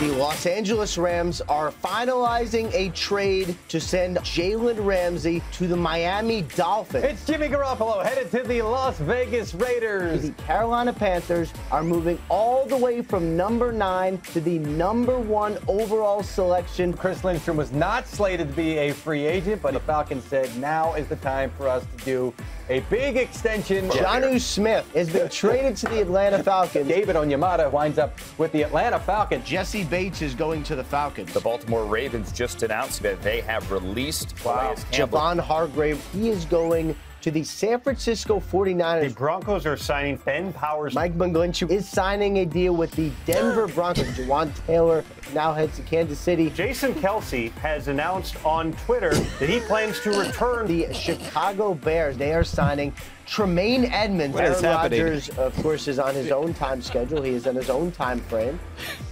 The Los Angeles Rams are finalizing a trade to send Jalen Ramsey to the Miami Dolphins. It's Jimmy Garoppolo headed to the Las Vegas Raiders. The Carolina Panthers are moving all the way from number nine to the number one overall selection. Chris Lindstrom was not slated to be a free agent, but the Falcons said now is the time for us to do a big extension. Jonnu Smith has been traded to the Atlanta Falcons. David Onyemata winds up with the Atlanta Falcons. Jessie Bates is going to the Falcons. The Baltimore Ravens just announced that they have released wow. Javon Hargrave, he is going to the San Francisco 49ers. The Broncos are signing Ben Powers. Mike McGlinchey is signing a deal with the Denver Broncos. Jawaan Taylor now heads to Kansas City. Jason Kelce has announced on Twitter that he plans to return. The Chicago Bears, they are signing Tremaine Edmunds. What Aaron? Rodgers, of course, is on his own time schedule. He is in his own time frame.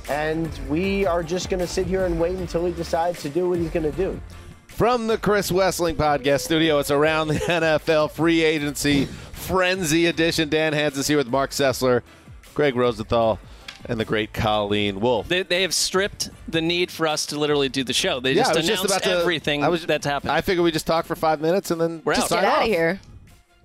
And we are just going to sit here and wait until he decides to do what he's going to do. From the Chris Wesseling Podcast Studio, it's around the NFL free agency frenzy edition. Dan Hanzus here with Mark Sessler, Greg Rosenthal, and the great Colleen Wolfe. They, they have stripped the need for us to literally do the show. They Yeah, just was announced just about to- everything I was- that's happened. I figured we just talk for five minutes and then We're just out. sign Get out of here.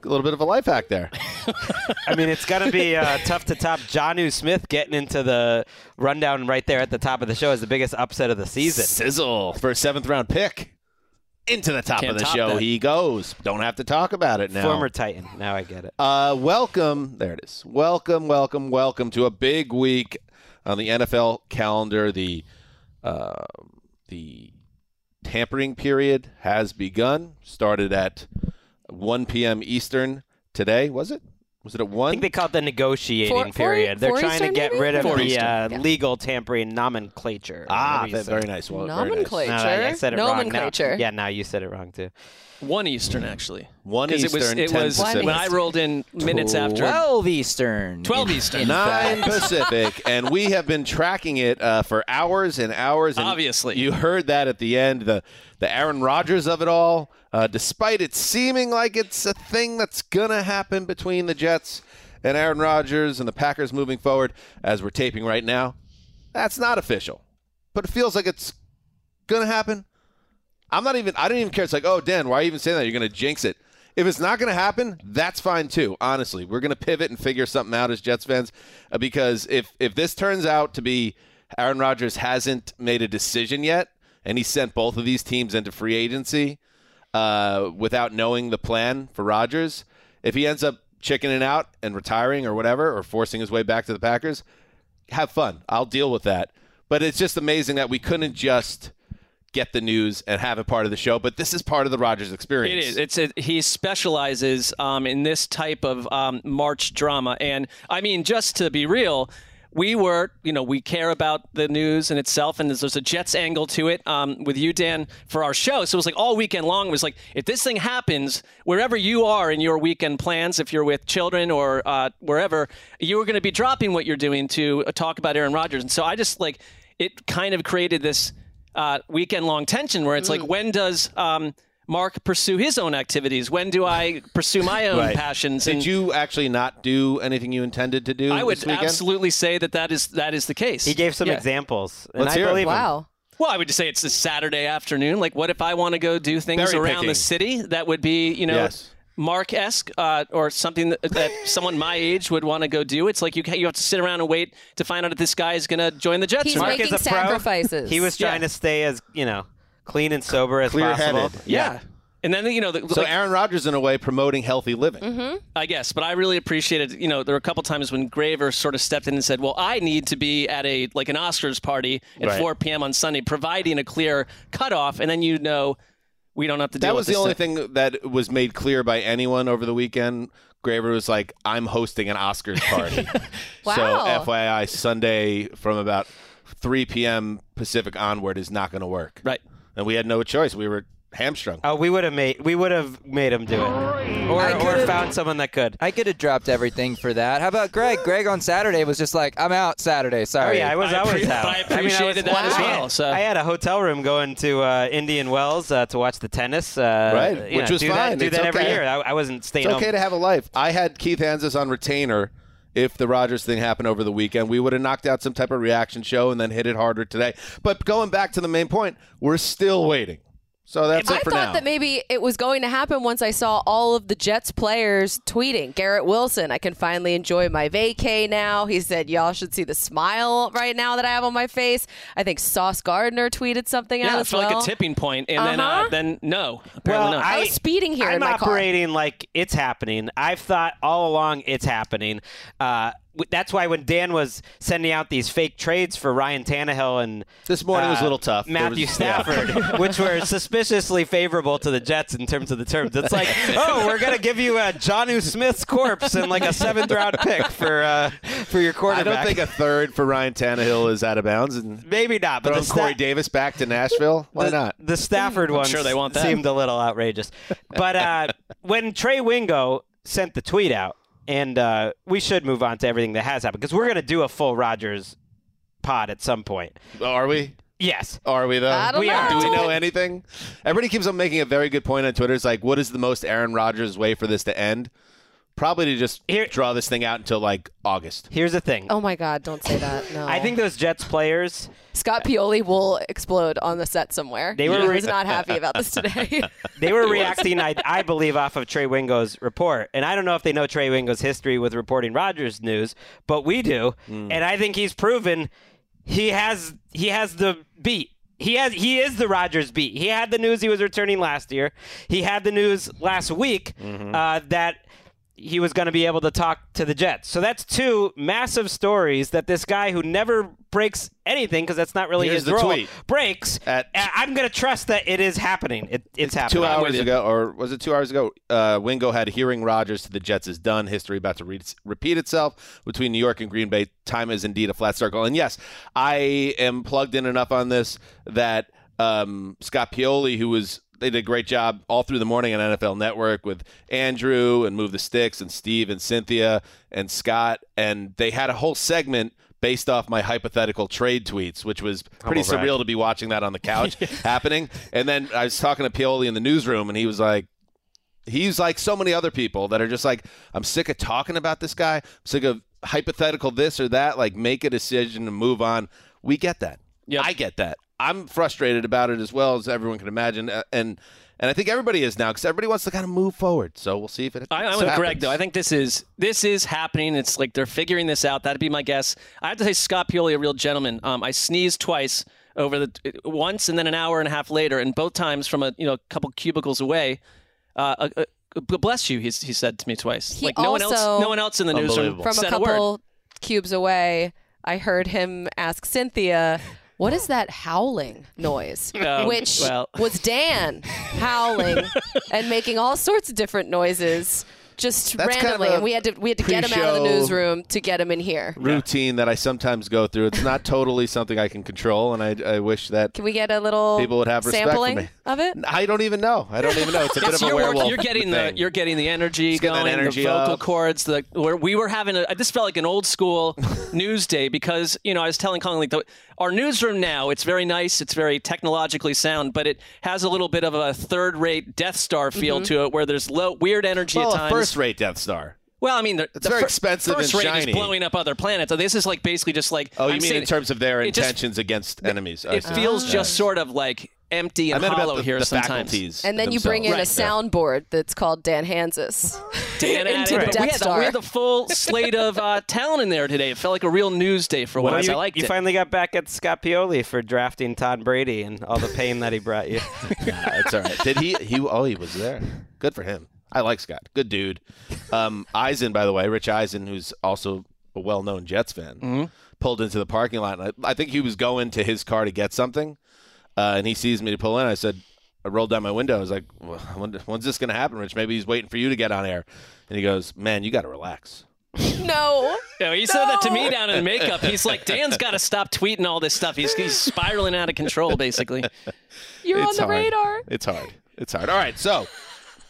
A little bit of a life hack there. I mean, it's going to be uh, tough to top Jonnu Smith getting into the rundown right there at the top of the show as the biggest upset of the season. Sizzle for a seventh round pick. Into the top Can't of the top show that. he goes. Don't have to talk about it now. Former Titan. Now I get it. Uh, welcome. There it is. Welcome, welcome, welcome to a big week on the NFL calendar. The uh, the tampering period has begun. Started at 1 p.m. Eastern today. Was it? Was it at I think they call it the negotiating Four- four- period. They're four trying to get maybe? rid of Four the uh, Yeah. legal tampering nomenclature. ah, whatever you very nice. Well, very nice. Nomenclature. No, I, I said it wrong. Now- Nomenclature. yeah, now you said it wrong too. One Eastern, actually. One 'Cause Eastern, it was, it 10 was Pacific. when I rolled in minutes after. 12 Eastern. 12 Eastern. Nine Pacific, and we have been tracking it uh, for hours and hours. And Obviously. you heard that at the end, the the Aaron Rodgers of it all. Uh, despite it seeming like it's a thing that's gonna happen between the Jets and Aaron Rodgers and the Packers moving forward, as we're taping right now, that's not official, but it feels like it's gonna happen. I'm not even. I don't even care. It's like, oh, Dan, why are you even saying that? You're gonna jinx it. If it's not going to happen, that's fine too. Honestly, we're going to pivot and figure something out as Jets fans, uh, because if if this turns out to be Aaron Rodgers hasn't made a decision yet, and he sent both of these teams into free agency uh, without knowing the plan for Rodgers, if he ends up chickening out and retiring or whatever, or forcing his way back to the Packers, have fun. I'll deal with that. But it's just amazing that we couldn't just get the news and have it part of the show. But this is part of the Rodgers experience. is. It's a, he specializes um, in this type of um, March drama, and I mean, just to be real, we were, you know, we care about the news in itself, and there's, there's a Jets angle to it um, with you, Dan, for our show. So it was like all weekend long. It was like if this thing happens wherever you are in your weekend plans, if you're with children or uh, wherever, you are going to be dropping what you're doing to uh, talk about Aaron Rodgers. And so I just like it kind of created this uh, weekend long tension where it's like when does um, Mark pursue his own activities? When do I pursue my own Right. passions? Did And you actually not do anything you intended to do I would this absolutely say that that is that is the case. He gave some Yeah. examples, and Let's I hear 'em. believe him. Wow. Well, I would just say it's a Saturday afternoon. Like, what if I want to go do things Berry around picking. the city? That would be, you know, Yes. Mark esque uh, or something that, that someone my age would want to go do. It's like you you have to sit around and wait to find out if this guy is going to join the Jets. He's or not. Mark making is a pro. sacrifices. He was trying Yeah. to stay as you know clean and sober as Clear-headed. possible. yeah. And then you know, the, So like, Aaron Rodgers, in a way, promoting healthy living. Mm-hmm. I guess, but I really appreciated. You know, there were a couple times when Graver sort of stepped in and said, "Well, I need to be at a like an Oscars party at Right. 4 p.m. on Sunday, providing a clear cutoff, and then you know we don't have to deal That was the only thing. thing that was made clear by anyone over the weekend. Graver was like, "I'm hosting an Oscars party." Wow. So FYI, Sunday from about 3 p.m. Pacific onward is not going to work. Right. And we had no choice. We were hamstrung. Oh, we would have made we would have made him do it, or or found someone that could. I could have dropped everything for that. How about Greg? Greg on Saturday was just like, I'm out Saturday. Oh Sorry. yeah, I was I always appre- out. but I mean, was- appreciated that as well, so- I had a hotel room going to uh, Indian Wells uh, to watch the tennis. Uh, Right, which know, was do fine. That, do It's that every okay. year. I, I wasn't staying It's home. okay to have a life. I had Keith Hanses on retainer. If the Rodgers thing happened over the weekend, we would have knocked out some type of reaction show and then hit it harder today. But going back to the main point, we're still waiting. So that's I it for thought that maybe it was going to happen once I saw all of the Jets players tweeting. Garrett Wilson, I can finally enjoy my vacay now. He said, Y'all should see the smile right now that I have on my face. I think Sauce Gardner tweeted something out Yeah, it as felt well. like a tipping point, and then uh, Uh-huh. then no, apparently Well, not. I was speeding here I'm in my car. operating like it's happening. I've thought all along it's happening. Uh, w- that's why when Dan was sending out these fake trades for Ryan Tannehill and This morning was a uh, little tough. Matthew was- yeah. Stafford, which were suspiciously favorable to the Jets in terms of the terms. It's like, oh, we're gonna give you a Jonnu Smith's corpse and like a seventh round pick for uh, for your quarterback. I don't think a third for Ryan Tannehill is out of bounds. And Maybe not, but throwing the sta- Corey Davis back to Nashville? Why the, not? The Stafford ones sure they want that. seemed a little outrageous. But uh, when Trey Wingo sent the tweet out, and uh, we should move on to everything that has happened because we're going to do a full Rodgers pod at some point. Are we? Yes. Are we though? I don't We are. Do we know. know anything? Everybody keeps on making a very good point on Twitter. It's like, what is the most Aaron Rodgers way for this to end? Probably to just Here- draw this thing out until like August. Here's the thing. Oh my God, don't say that. No. I think those Jets players, Scott Pioli will explode on the set somewhere. They were he re- was not happy about this today. they were reacting, I, I believe, off of Trey Wingo's report. And I don't know if they know Trey Wingo's history with reporting Rodgers news, but we do. And I think he's proven he has he has the beat. He has he is the Rodgers beat. He had the news he was returning last year. He had the news last week uh, that he was going to be able to talk to the Jets. So that's two massive stories that this guy who never breaks anything because that's not really Here's his role tweet. breaks. At- I'm going to trust that it is happening. It, it's happening. Two hours ago, or was it two hours ago? Uh, Wingo had hearing Rodgers to the Jets is done. History about to re- repeat itself between New York and Green Bay. Time is indeed a flat circle. And yes, I am plugged in enough on this that um, Scott Pioli, who was they did a great job all through the morning on NFL Network with Andrew and Move the Sticks and Steve and Cynthia and Scott, and they had a whole segment based off my hypothetical trade tweets, which was oh, pretty Humble brag. surreal to be watching that on the couch happening. And then I was talking to Pioli in the newsroom, and he was like, he's like so many other people that are just like, I'm sick of talking about this guy. I'm sick of hypothetical this or that. Like, make a decision and move on. We get that. Yep. I get that. I'm frustrated about it as well as everyone can imagine, Uh, and and I think everybody is now because everybody wants to kind of move forward. So we'll see if it. I, I'm with Greg though. I think this is this is happening. It's like they're figuring this out. That'd be my guess. I have to say, Scott Pioli, a real gentleman. Um, I sneezed twice over the once and then an hour and a half later, and both times from a you know couple cubicles away. Uh, uh, uh, bless you, he's, he said to me twice. He like no one else, no one else in the newsroom From a couple a word. cubes away, I heard him ask Cynthia, "What is that howling noise?" Which well. was Dan howling and making all sorts of different noises just That's kind of randomly, and we had to we had to get him out of the newsroom to get him in here. routine that I sometimes go through. It's not totally something I can control, and I, I wish that Can we get a little people would have respect sampling for me. of it? I don't even know. I don't even know. It's a bit Yes, of a you're, working- werewolf. you're getting the thing. you're getting the energy Just get that going, energy the vocal up. cords. The where we were having a this felt like an old school news day because you know I was telling Colin like the, our newsroom now it's very nice, it's very technologically sound, but it has a little bit of a third rate Death Star feel Mhm. to it where there's low weird energy well, at times. first-rate Death Star. well, I mean, the, It's the very fir- expensive first and rate shiny. is blowing up other planets. So this is like basically just like Oh, you I'm mean saying- in terms of their it just- intentions against enemies? I it see. feels Yeah. just sort of like empty I and meant hollow about the, here the sometimes. faculties. And then you bring in a soundboard that's called Dan Hanzus. Dan into added- the we, Death had the, Star. we had the full slate of uh, talent in there today. It felt like a real news day for Well, once. you, I liked you it. finally got back at Scott Pioli for drafting Todd Brady and all the pain that he brought you. Nah, it's all right. Did he? He? Oh, he was there. Good for him. I like Scott. Good dude. Um, Eisen, by the way, Rich Eisen, who's also a well-known Jets fan, Mm-hmm. pulled into the parking lot. And I, I think he was going to his car to get something, uh, and he sees me to pull in. I said, I rolled down my window. I was like, well, when, "When's this going to happen, Rich? Maybe he's waiting for you to get on air." And he goes, "Man, you got to relax." no. no, he said that to me down in makeup. He's like, Dan's got to stop tweeting all this stuff. He's, he's spiraling out of control, basically. You're on the hard. radar. It's hard. It's hard. All right, so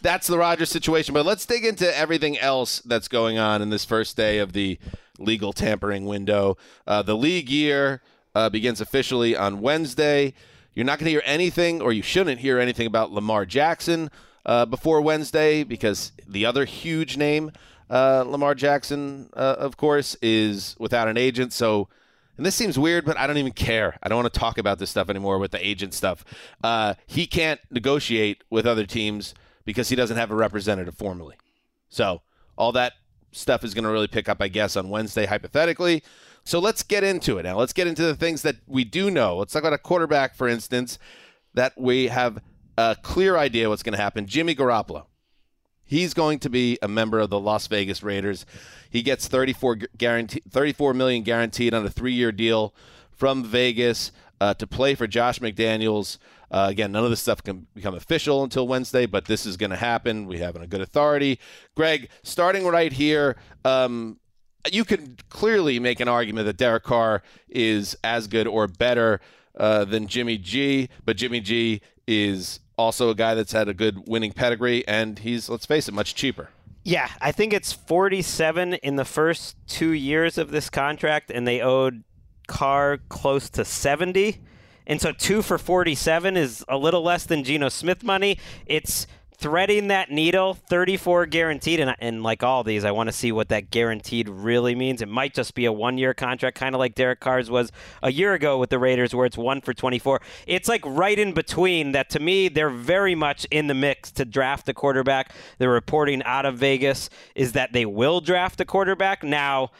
that's the Rodgers situation. But let's dig into everything else that's going on in this first day of the legal tampering window. Uh, the league year uh, begins officially on Wednesday. You're not going to hear anything, or you shouldn't hear anything about Lamar Jackson uh, before Wednesday because the other huge name, uh, Lamar Jackson, uh, of course, is without an agent. So. And this seems weird, but I don't even care. I don't want to talk about this stuff anymore with the agent stuff. Uh, he can't negotiate with other teams because he doesn't have a representative formally. So all that stuff is going to really pick up, I guess, on Wednesday, hypothetically. So let's get into it now. Let's get into the things that we do know. Let's talk about a quarterback, for instance, that we have a clear idea what's going to happen. Jimmy Garoppolo. He's going to be a member of the Las Vegas Raiders. He gets 34 gu- guarantee 34 million guaranteed on a 3-year deal from Vegas uh, to play for Josh McDaniels. Uh, again, none of this stuff can become official until Wednesday, but this is going to happen. We have a good authority. Greg, starting right here, um, you can clearly make an argument that Derek Carr is as good or better uh, than Jimmy G, but Jimmy G is also a guy that's had a good winning pedigree, and he's, let's face it, much cheaper. Yeah, I think it's 47 in the first two years of this contract, and they owed Carr close to 70. And so two for 47 is a little less than Geno Smith money. It's threading that needle, 34 guaranteed. And, and like all these, I want to see what that guaranteed really means. It might just be a one year contract, kind of like Derek Carr's was a year ago with the Raiders, where it's one for 24. It's like right in between that to me, they're very much in the mix to draft a quarterback. The reporting out of Vegas is that they will draft a quarterback. Now,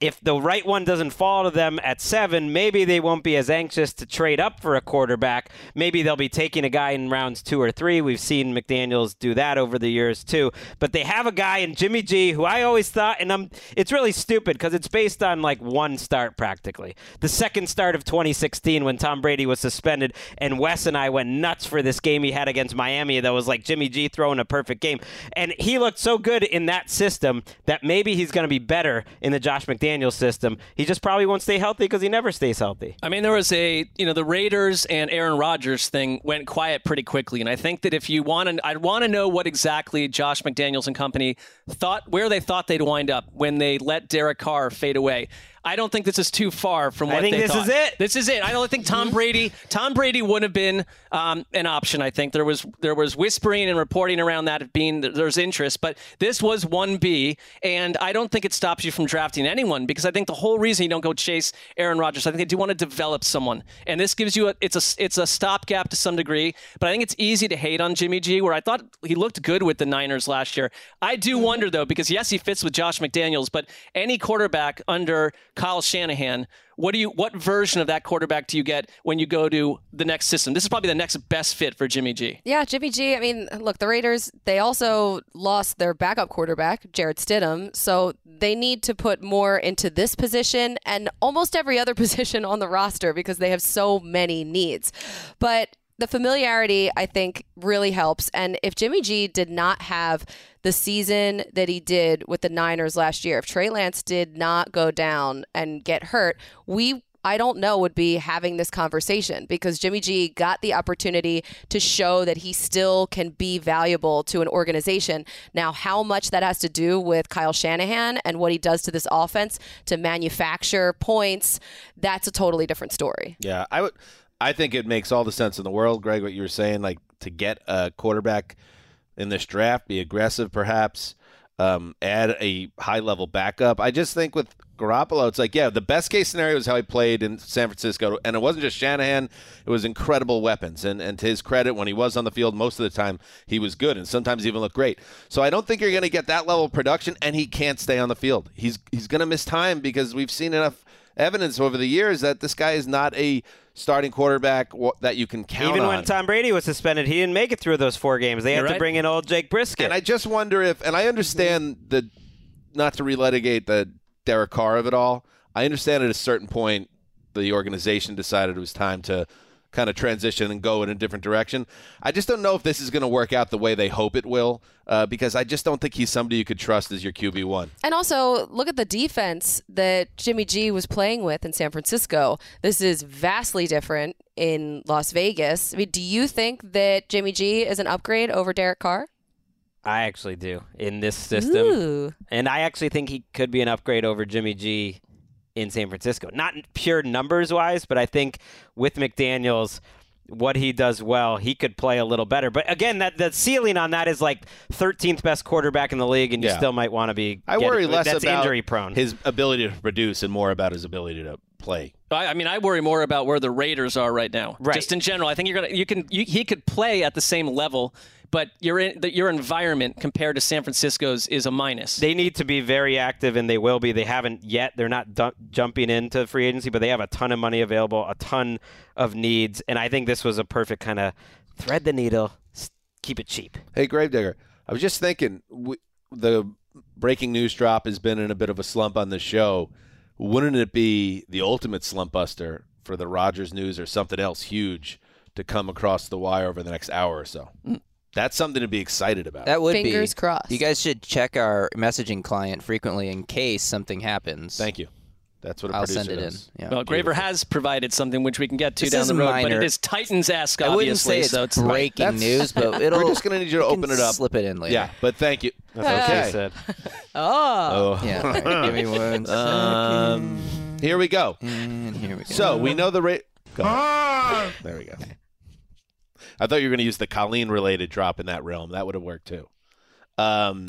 if the right one doesn't fall to them at seven, maybe they won't be as anxious to trade up for a quarterback. Maybe they'll be taking a guy in rounds two or three. We've seen McDaniels do that over the years too. But they have a guy in Jimmy G who I always thought, and I'm, it's really stupid because it's based on like one start practically. The second start of 2016 when Tom Brady was suspended, and Wes and I went nuts for this game he had against Miami that was like Jimmy G throwing a perfect game. And he looked so good in that system that maybe he's going to be better in the Josh McDaniels system. He just probably won't stay healthy because he never stays healthy. I mean, there was a, you know, the Raiders and Aaron Rodgers thing went quiet pretty quickly. And I think that if you want to, I'd want to know what exactly Josh McDaniels and company thought, where they thought they'd wind up when they let Derek Carr fade away. I don't think this is too far from what I think they this thought. is it. This is it. I don't think Tom Brady. Tom Brady would have been um, an option. I think there was there was whispering and reporting around that of being there's interest, but this was one B, and I don't think it stops you from drafting anyone because I think the whole reason you don't go chase Aaron Rodgers, I think they do want to develop someone, and this gives you a it's a it's a stopgap to some degree. But I think it's easy to hate on Jimmy G, where I thought he looked good with the Niners last year. I do wonder though because yes, he fits with Josh McDaniels, but any quarterback under Kyle Shanahan, what do you what version of that quarterback do you get when you go to the next system? This is probably the next best fit for Jimmy G. Yeah, Jimmy G. I mean, look, the Raiders, they also lost their backup quarterback, Jarrett Stidham. So they need to put more into this position and almost every other position on the roster because they have so many needs. But the familiarity, I think, really helps. And if Jimmy G did not have the season that he did with the Niners last year, if Trey Lance did not go down and get hurt, we I don't know would be having this conversation because Jimmy G got the opportunity to show that he still can be valuable to an organization. Now, how much that has to do with Kyle Shanahan and what he does to this offense to manufacture points, that's a totally different story. Yeah, I would. I think it makes all the sense in the world, Greg. What you were saying, like to get a quarterback in this draft, be aggressive, perhaps um, add a high level backup. I just think with Garoppolo, it's like, yeah, the best case scenario is how he played in San Francisco, and it wasn't just Shanahan; it was incredible weapons. And and to his credit, when he was on the field, most of the time he was good, and sometimes even looked great. So I don't think you're going to get that level of production, and he can't stay on the field. He's he's going to miss time because we've seen enough evidence over the years that this guy is not a starting quarterback that you can count on. Even on. when Tom Brady was suspended, he didn't make it through those four games. They had You're to right. bring in old Jacoby Brissett. And I just wonder if, and I understand the, not to relitigate the Derek Carr of it all. I understand at a certain point the organization decided it was time to kind of transition and go in a different direction. I just don't know if this is going to work out the way they hope it will, uh, because I just don't think he's somebody you could trust as your QB one. And also, look at the defense that Jimmy G was playing with in San Francisco. This is vastly different in Las Vegas. I mean, do you think that Jimmy G is an upgrade over Derek Carr? I actually do in this system. Ooh. And I actually think he could be an upgrade over Jimmy G in San Francisco. Not pure numbers wise, but I think with McDaniels, what he does well, he could play a little better. But again, that the ceiling on that is like 13th best quarterback in the league, and you Yeah. still might want to be. I get- worry less that's about injury prone. his ability to produce and more about his ability to play. I, I mean, I worry more about where the Raiders are right now. Right. Just in general, I think you're gonna you can you, he could play at the same level, but your your environment compared to San Francisco's is a minus. They need to be very active, and they will be. They haven't yet. They're not du- jumping into free agency, but they have a ton of money available, a ton of needs, and I think this was a perfect kind of thread the needle, keep it cheap. Hey, Gravedigger, I was just thinking we, the breaking news drop has been in a bit of a slump on the show. Wouldn't it be the ultimate slump buster for the Rodgers news or something else huge to come across the wire over the next hour or so? Mm. That's something to be excited about. That would Fingers be. crossed. You guys should check our messaging client frequently in case something happens. Thank you. That's what a I'll send it does. in. Yeah. well, Graver has provided something which we can get to This down the road, but it is Titans esque, I wouldn't obviously. say it's so it's breaking That's- news, but it'll. We're just going to need you to we can open it up. Slip it in later. Yeah, but thank you. That's what she said. Oh. Oh. Yeah. all right, give me one second. Um, here we go. and here we go. So we know the rate. There we go. I thought you were going to use the Colleen related drop in that realm. That would have worked too. Um,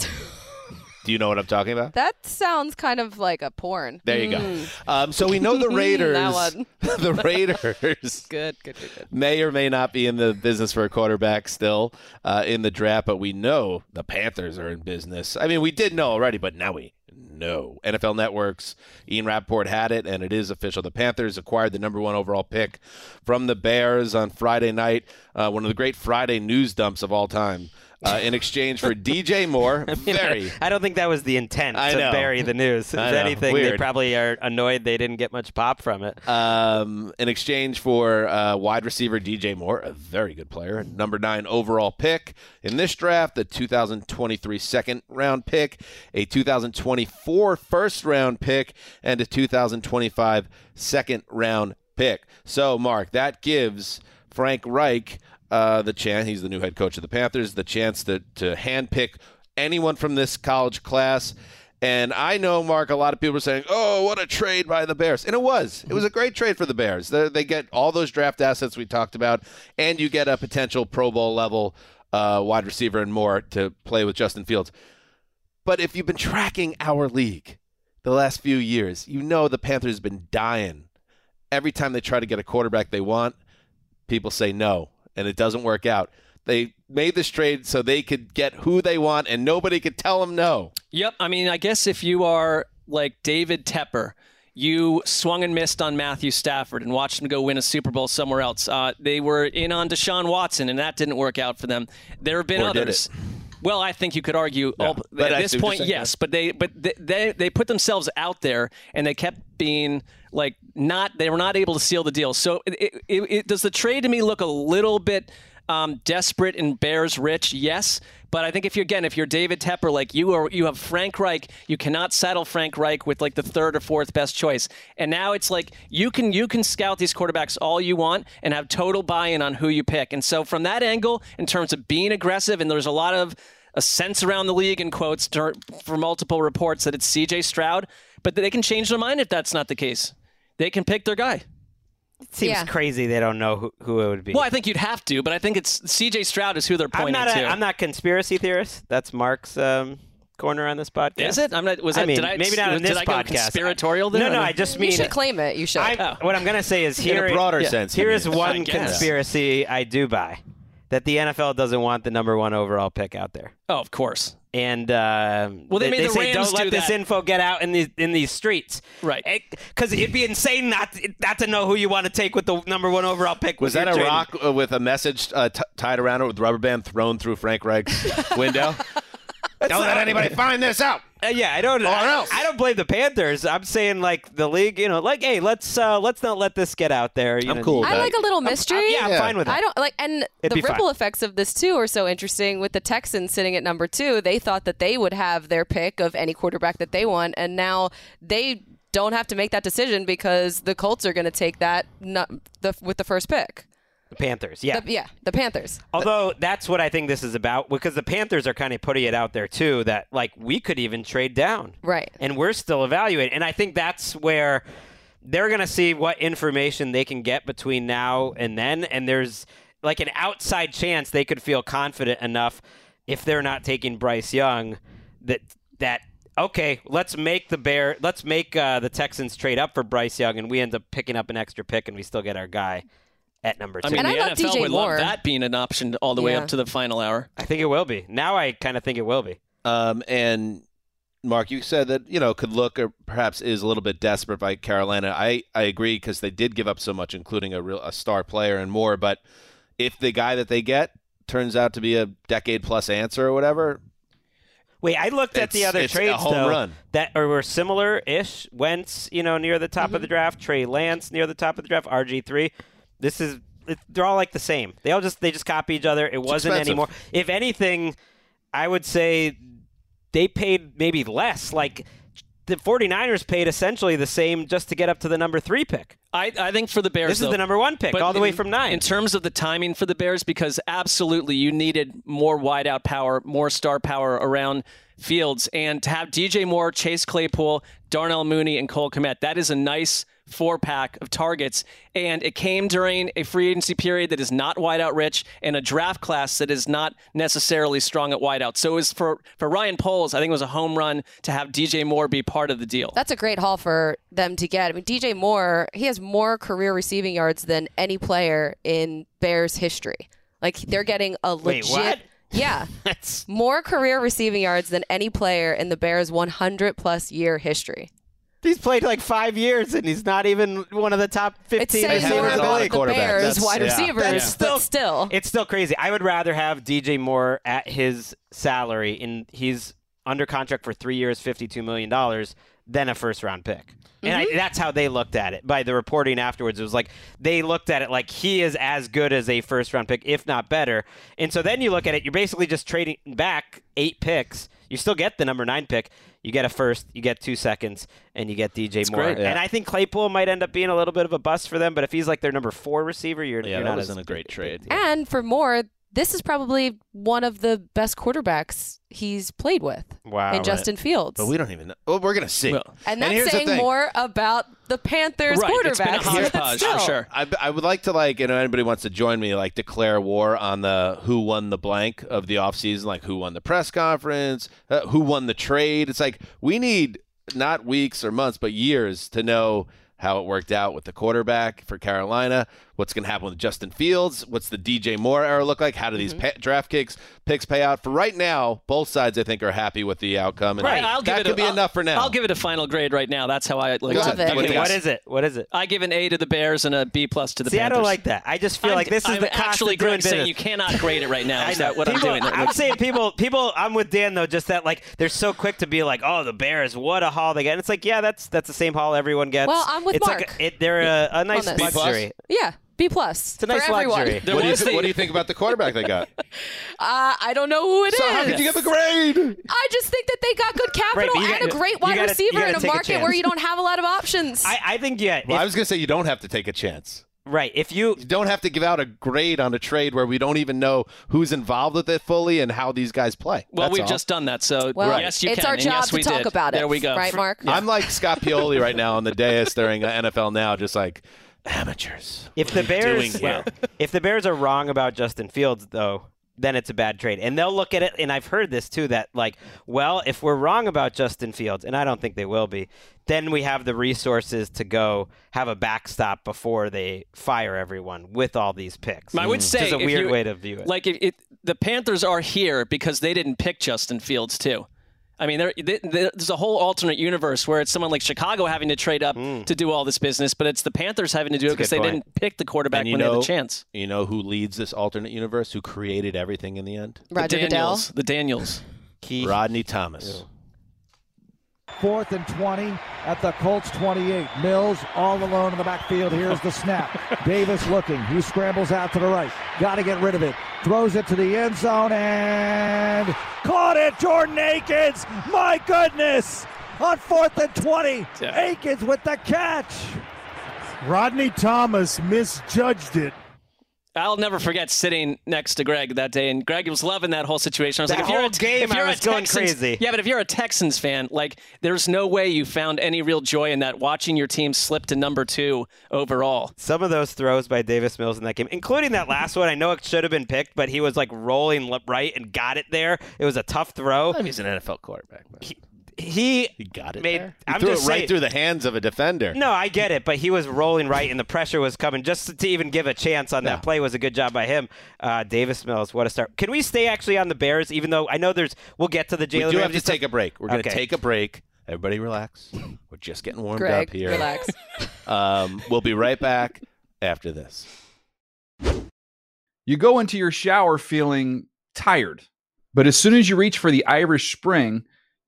do you know what I'm talking about? That sounds kind of like a porn. There you Mm. go. Um, so we know the Raiders. The Raiders Good, good, good, good. may or may not be in the business for a quarterback still uh, in the draft, but we know the Panthers are in business. I mean, we did know already, but now we know. NFL Networks, Ian Rapoport had it, and it is official. The Panthers acquired the number one overall pick from the Bears on Friday night, uh, one of the great Friday news dumps of all time. Uh, in exchange for DJ Moore, very I don't think that was the intent I to know. bury the news. If I anything, they probably are annoyed they didn't get much pop from it. um, in exchange for uh, wide receiver DJ Moore, a very good player, number nine overall pick in this draft, the 2023 second round pick, a 2024 first round pick, and a 2025 second round pick. So, Mark, that gives Frank Reich uh, the chance. He's the new head coach of the Panthers. The chance to to handpick anyone from this college class. And I know, Mark, a lot of people are saying, oh, what a trade by the Bears. And it was. It was a great trade for the Bears. They, they get all those draft assets we talked about, and you get a potential Pro Bowl level uh, wide receiver and more to play with Justin Fields. But if you've been tracking our league the last few years, you know the Panthers have been dying. Every time they try to get a quarterback they want, people say no, and it doesn't work out. They made this trade so they could get who they want, and nobody could tell them no. Yep. I mean, I guess if you are like David Tepper, you swung and missed on Matthew Stafford and watched him go win a Super Bowl somewhere else. Uh, they were in on Deshaun Watson, and that didn't work out for them. There have been Or others. Well, I think you could argue Yeah. oh, But I at this see what you're point, yes. But they, but they, they, they put themselves out there, and they kept being like not they were not able to seal the deal. So it, it, it, does the trade to me look a little bit um, desperate and Bears rich? Yes, but I think if you're again if you're David Tepper, like you are, you have Frank Reich. You cannot saddle Frank Reich with like the third or fourth best choice. And now it's like you can you can scout these quarterbacks all you want and have total buy-in on who you pick. And so from that angle, in terms of being aggressive, and there's a lot of a sense around the league in quotes for multiple reports that it's C.J. Stroud, but they can change their mind if that's not the case. They can pick their guy. It seems Yeah. crazy they don't know who, who it would be. Well, I think you'd have to, but I think it's C.J. Stroud is who they're pointing I'm pointing not to. a, I'm not conspiracy theorist. That's Mark's um, corner on this podcast. Is it? I'm not. Was I that? mean, did I maybe not was- in this did I go podcast. conspiratorial there? No, no. I just mean You should claim it. You should. I, What I'm gonna say is here In here a broader sense, Here is Here I one conspiracy I do buy: that the NFL doesn't want the number one overall pick out there. Oh, of course. And uh, Well, they made the say Rams don't let do this that." info get out in these in these streets, Right. Because it'd be insane not to, not to know who you want to take with the number one overall pick. Was that a trading. rock with a message uh, t- tied around it with rubber band thrown through Frank Reich's window? Don't let anybody find this out. Uh, yeah, I don't. Or I, else. I don't blame the Panthers. I'm saying like the league, you know, like hey, let's uh, let's not let this get out there. You I'm know, cool with I that. like a little mystery. yeah, I'm Yeah. fine with that. I don't like, and It'd the ripple fine. effects of this too are so interesting. With the Texans sitting at number two, they thought that they would have their pick of any quarterback that they want, and now they don't have to make that decision because the Colts are going to take that not the, with the first pick. The Panthers. Yeah. The- yeah, the Panthers. Although that's what I think this is about because the Panthers are kind of putting it out there too that like we could even trade down. Right. And we're still evaluating. And I think that's where they're going to see what information they can get between now and then and there's like an outside chance they could feel confident enough if they're not taking Bryce Young that that okay, let's make the Bear let's make uh, the Texans trade up for Bryce Young and we end up picking up an extra pick and we still get our guy at number 2. I mean, And the I love NFL DJ would Moore. love that being an option all the way Yeah. up to the final hour. I think it will be. Now I kind of think it will be. Um, and Mark, you said that you know could look or perhaps is a little bit desperate by Carolina. I I agree because they did give up so much, including a real a star player and more. But if the guy that they get turns out to be a decade plus answer or whatever, Wait, I looked at the It's- other it's a trades home though run. that are were similar-ish. Wentz, you know, near the top of the draft. Trey Lance near the top of the draft. RG three. This is it, they're all like the same. They all just they just copy each other. It wasn't expensive. anymore. If anything, I would say they paid maybe less. Like the 49ers paid essentially the same just to get up to the number three pick. I, I think for the Bears, This is the number one pick, all the way from nine. In terms of the timing for the Bears, because absolutely you needed more wideout power, more star power around Fields, and to have DJ Moore, Chase Claypool, Darnell Mooney, and Cole Kmet, that is a nice four pack of targets. And it came during a free agency period that is not wideout rich and a draft class that is not necessarily strong at wideout. So it was for, for Ryan Poles, I think it was a home run to have DJ Moore be part of the deal. That's a great haul for them to get. I mean, DJ Moore, he has more career receiving yards than any player in Bears history. Like they're getting a Wait, legit. what? Yeah, That's more career receiving yards than any player in the Bears' 100 plus year history. He's played like five years and he's not even one of the top 15 saying receivers more in the league. Bears' wide yeah. receivers, but still- still. It's still crazy. I would rather have DJ Moore at his salary, and he's under contract for three years, $52 million, than a first round pick. And I, mm-hmm. that's how they looked at it by the reporting afterwards. It was like they looked at it like he is as good as a first round pick, if not better. And so then you look at it, you're basically just trading back eight picks. You still get the number nine pick. You get a first, you get two seconds, and you get DJ Moore. great. Yeah. And I think Claypool might end up being a little bit of a bust for them, but if he's like their number four receiver, you're, yeah, you're that not wasn't as a great big- trade. big. And for Moore, this is probably one of the best quarterbacks he's played with Wow, in right. Justin Fields. But we don't even know. Well, we're gonna see. Well, and that's the saying more about the Panthers Right, quarterbacks. it's been a hodgepodge, for sure. I, I would like to like you know anybody wants to join me like declare war on the who won the blank of the offseason like who won the press conference uh, who won the trade it's like we need not weeks or months but years to know how it worked out with the quarterback for Carolina What's going to happen with Justin Fields? What's the DJ Moore era look like? How do these Mm-hmm. pa- draft kicks picks pay out? For right now, both sides I think are happy with the outcome, and Right, I'll give that it could a, be I'll- enough for now. I'll give it a final grade right now. That's how I like Go to ahead. do What it. do you What is it? What is it? I give an A to the Bears and a B plus to the See, Panthers. I don't like that. I just feel I'm- like this is I'm the cost actually of doing Greg saying business. you cannot grade it right now. I Is know. that what people, I'm doing? I'm saying people, people. I'm with Dan though. Just that, like, they're so quick to be like, "Oh, the Bears, what a haul they get." And it's like, yeah, that's that's the same haul everyone gets. Well, I'm with it's Mark Like a, it, they're a, a nice on luxury. Yeah, B plus. It's a nice for everyone. luxury. what, do you th- what do you think about the quarterback they got? Uh, I don't know who it is. So how could you give a grade? I just think that they got good capital but you and got- a great wide gotta- receiver in a take a market where you don't have a lot of options. I, I think yeah. Well, if- I was going to say you don't have to take a chance. right. If you You don't have to give out a grade on a trade where we don't even know who's involved with it fully and how these guys play. Well, That's we've all. just done that, so well, yes, you it's can. our job yes, to we talk did. about it. There we go. Right, For- Mark? I'm like Scott Pioli right now on the dais during uh, NFL Now, just like amateurs. if the What are you Bears doing here? if the Bears are wrong about Justin Fields though, then it's a bad trade. And they'll look at it and I've heard this too that like, well, if we're wrong about Justin Fields, and I don't think they will be, then we have the resources to go have a backstop before they fire everyone with all these picks. I would mm. Which say is a weird you- way to view it. Like if it, the Panthers are here because they didn't pick Justin Fields too. I mean, there, there- there's a whole alternate universe where it's someone like Chicago having to trade up to do all this business, but it's the Panthers having to do it Hmm. Because they didn't pick the quarterback And you when they had the chance. You know who leads this alternate universe? Who created everything in the end? Roger the Goodell. Daniels. The Daniels. Key. Rodney Thomas. Fourth and 20 at the Colts 28. Mills all alone in the backfield. Here's the snap. Davis looking. He scrambles out to the right. Got to get rid of it. Throws it to the end zone and caught it. Jordan Akins. My goodness. On fourth and 20. Akins with the catch. Rodney Thomas misjudged it. I'll never forget sitting next to Greg that day, and Greg was loving that whole situation. I was That like, if you're a, game, if you're I was going Texans- crazy. Yeah, but if you're a Texans fan, like, there's no way you found any real joy in that. Watching your team slip to number two overall. Some of those throws by Davis Mills in that game, including that last one, I know it should have been picked, but he was like rolling right and got it there. It was a tough throw. I mean, he's an NFL quarterback. He, he, He got it. made. there. I'm threw just it right saying- through the hands of a defender. No, I get it, but he was rolling right, and the pressure was coming. Just to even give a chance on Yeah. that play was a good job by him. Uh, Davis Mills, what a start! Can we stay actually on the Bears? Even though I know there's, we'll get to the Jalen. we Jalen do have Ramsey to take a break. We're going to Okay. take a break. Everybody relax. We're just getting warmed Greg, up here. relax. Um, we'll be right back after this. You go into your shower feeling tired, but as soon as you reach for the Irish Spring,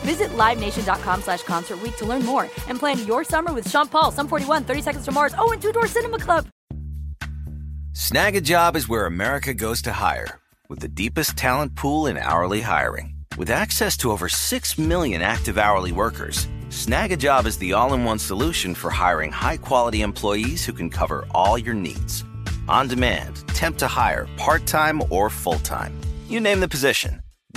Visit LiveNation.com slash Concert to learn more and plan your summer with Sean Paul, Sum 41, 30 Seconds to Mars, oh, and Two Door Cinema Club. Snagajob is where America goes to hire, with the deepest talent pool in hourly hiring. With access to over 6 million active hourly workers, Snagajob is the all in one solution for hiring high quality employees who can cover all your needs. On demand, temp to hire, part time or full time. You name the position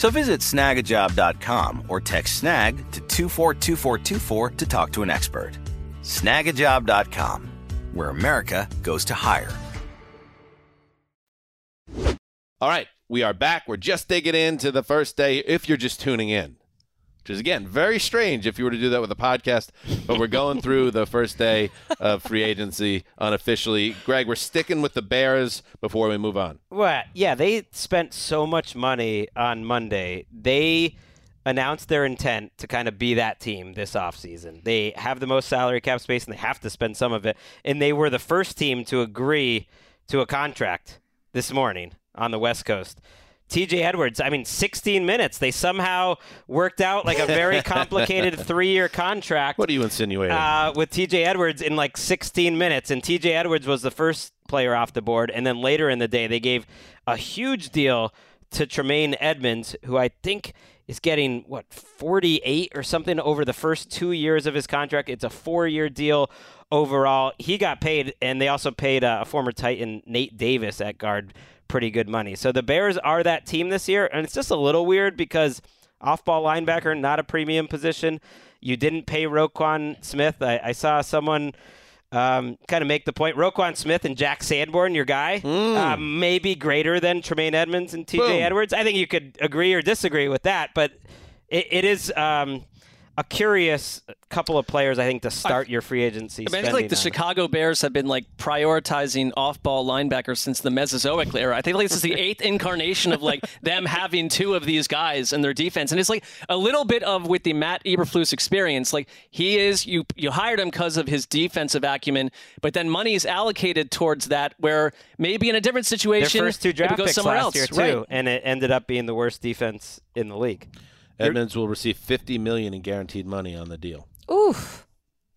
So visit snagajob.com or text snag to 242424 to talk to an expert. Snagajob.com, where America goes to hire. All right, we are back. We're just digging into the first day if you're just tuning in. Which is again very strange if you were to do that with a podcast. But we're going through the first day of free agency unofficially. Greg, we're sticking with the Bears before we move on. Well, yeah, they spent so much money on Monday. They announced their intent to kind of be that team this offseason. They have the most salary cap space and they have to spend some of it. And they were the first team to agree to a contract this morning on the West Coast. TJ Edwards, I mean, 16 minutes. They somehow worked out like a very complicated three year contract. What are you insinuating? Uh, with TJ Edwards in like 16 minutes. And TJ Edwards was the first player off the board. And then later in the day, they gave a huge deal to Tremaine Edmunds, who I think is getting, what, 48 or something over the first two years of his contract. It's a four year deal overall. He got paid, and they also paid uh, a former Titan, Nate Davis, at guard pretty good money. So the Bears are that team this year, and it's just a little weird because off ball linebacker, not a premium position. You didn't pay Roquan Smith. I, I saw someone um, kind of make the point. Roquan Smith and Jack Sanborn, your guy, Hmm. uh, maybe greater than Tremaine Edmunds and TJ Boom. Edwards. I think you could agree or disagree with that, but it, it is um, a curious couple of players, I think, to start your free agency. I mean, think like the on. Chicago Bears have been like prioritizing off-ball linebackers since the Mesozoic era. I think like this is the eighth incarnation of like them having two of these guys in their defense, and it's like a little bit of with the Matt Eberflus experience. Like he is, you you hired him because of his defensive acumen, but then money is allocated towards that. Where maybe in a different Their situation, first two draft picks somewhere last else, year too, right? and it ended up being the worst defense in the league. Edmunds will receive 50 million in guaranteed money on the deal. Oof.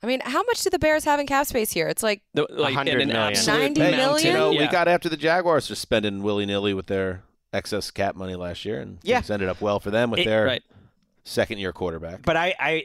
I mean, how much do the Bears have in cap space here? It's like The- like, in 100 an million. absolute 90 mountain. million? You know, we got after the Jaguars for spending willy nilly with their excess cap money last year, and Yeah. things ended up well for them with It- their right. second year quarterback. But I, I,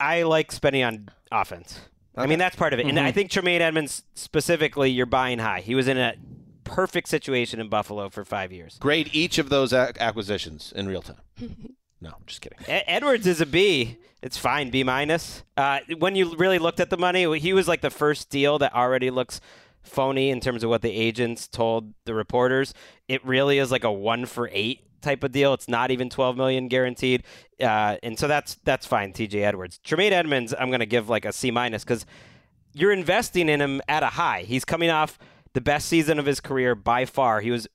I like spending on offense. I mean, that's part of it. And Mm-hmm. I think Tremaine Edmunds specifically, you're buying high. He was in a perfect situation in Buffalo for five years. Grade each of those ac- acquisitions in real time. No, I'm just kidding. E- Edwards is a B. It's fine, B minus. Uh, when you really looked at the money, he was like the first deal that already looks phony in terms of what the agents told the reporters. It really is like a one for eight type of deal. It's not even 12 million guaranteed, uh, and so that's that's fine. T.J. Edwards, Tremaine Edmunds, I'm going to give like a C minus because you're investing in him at a high. He's coming off the best season of his career by far. He was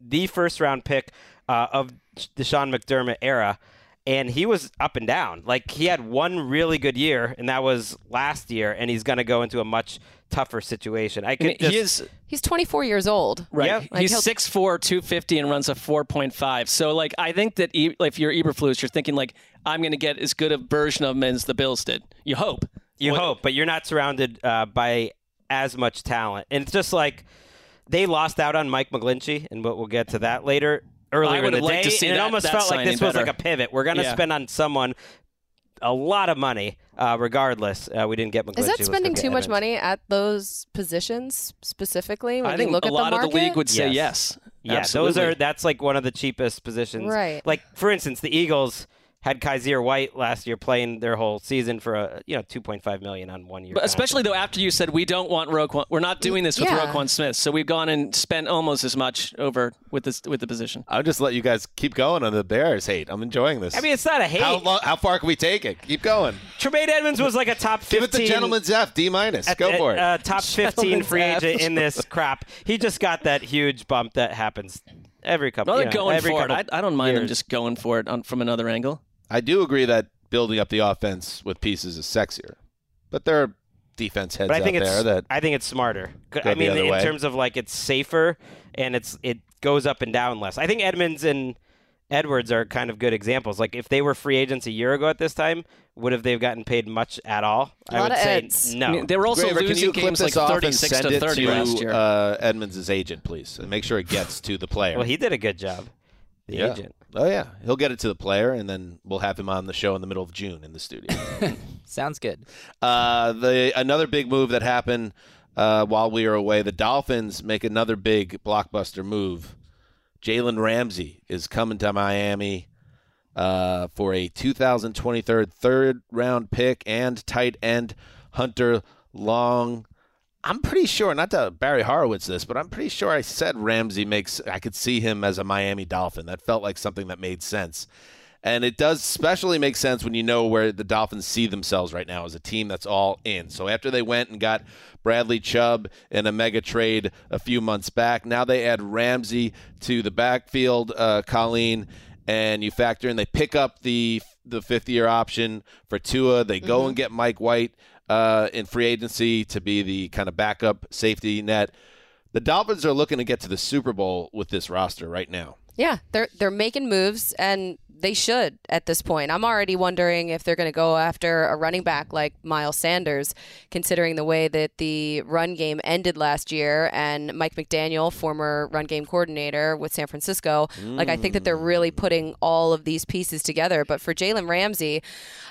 the first round pick uh, of the Sean McDermott era. And he was up and down. Like he had one really good year, and that was last year. And he's going to go into a much tougher situation. I I could mean, just, he is he's 24 years old. Right. Yeah. Like, He's he'll- 6'4", 250 and runs a 4.5. So, like, I think that e- if you're Eberflus, you're thinking, like, I'm going to get as good a version of him as the Bills did. You hope. You What- hope, but you're not surrounded uh, by as much talent. And it's just like they lost out on Mike McGlinchey, and we'll, we'll get to that later. Earlier in the day, to see and it almost that felt like signing this was like a pivot. We're going to Yeah. spend on someone a lot of money, uh, regardless. Uh, we didn't get McGlinchey. Is that spending too much Edmunds. money at those positions specifically? When I think you look a at lot the of the league would say yes. Yeah, Absolutely. those are that's like one of the cheapest positions. Right. Like for instance, the Eagles had Kyzir White last year playing their whole season for a you know 2.5 million on one year. But especially though, after you said we don't want Roquan, we're not doing this with Yeah. Roquan Smith. So we've gone and spent almost as much over with this with the position. I'll just let you guys keep going on the Bears hate. I'm enjoying this. I mean, it's not a hate. how, lo- how far can we take it? Keep going. Tremaine Edmunds was like a top 15. Give it the gentleman's F, D minus. Go at- for it. Uh, top 15 free F. agent in this crap. He just got that huge bump that happens every couple. No, you they're know, going every for it. I, I don't mind them years. just going for it on, from another angle. I do agree that building up the offense with pieces is sexier, but there are defense heads But I think out it's there that I think it's smarter. Go I the mean, other in way. terms of like it's safer and it's it goes up and down less. I think Edmunds and Edwards are kind of good examples. Like if they were free agents a year ago at this time, would have they have gotten paid much at all? A I lot would of say eds. no. I mean, they were also Graver, can losing you games like this off and 36 to 30 to, last year. Uh, Edmunds' agent, please, and make sure it gets to the player. well, he did a good job. The yeah. agent. Oh yeah, he'll get it to the player, and then we'll have him on the show in the middle of June in the studio. Sounds good. Uh, the another big move that happened uh, while we were away, the Dolphins make another big blockbuster move. Jalen Ramsey is coming to Miami uh, for a 2023 third round pick and tight end Hunter Long. I'm pretty sure, not to Barry Horowitz this, but I'm pretty sure I said Ramsey makes. I could see him as a Miami Dolphin. That felt like something that made sense. And it does especially make sense when you know where the Dolphins see themselves right now as a team that's all in. So after they went and got Bradley Chubb in a mega trade a few months back, now they add Ramsey to the backfield, uh, Colleen, and you factor in they pick up the the fifth year option for Tua. They go Mhm. and get Mike White uh, in free agency to be the kind of backup safety net. The Dolphins are looking to get to the Super Bowl with this roster right now. Yeah, they're they're making moves and they should at this point. I'm already wondering if they're going to go after a running back like Miles Sanders, considering the way that the run game ended last year and Mike McDaniel, former run game coordinator with San Francisco. Like I think that they're really putting all of these pieces together. But for Jalen Ramsey,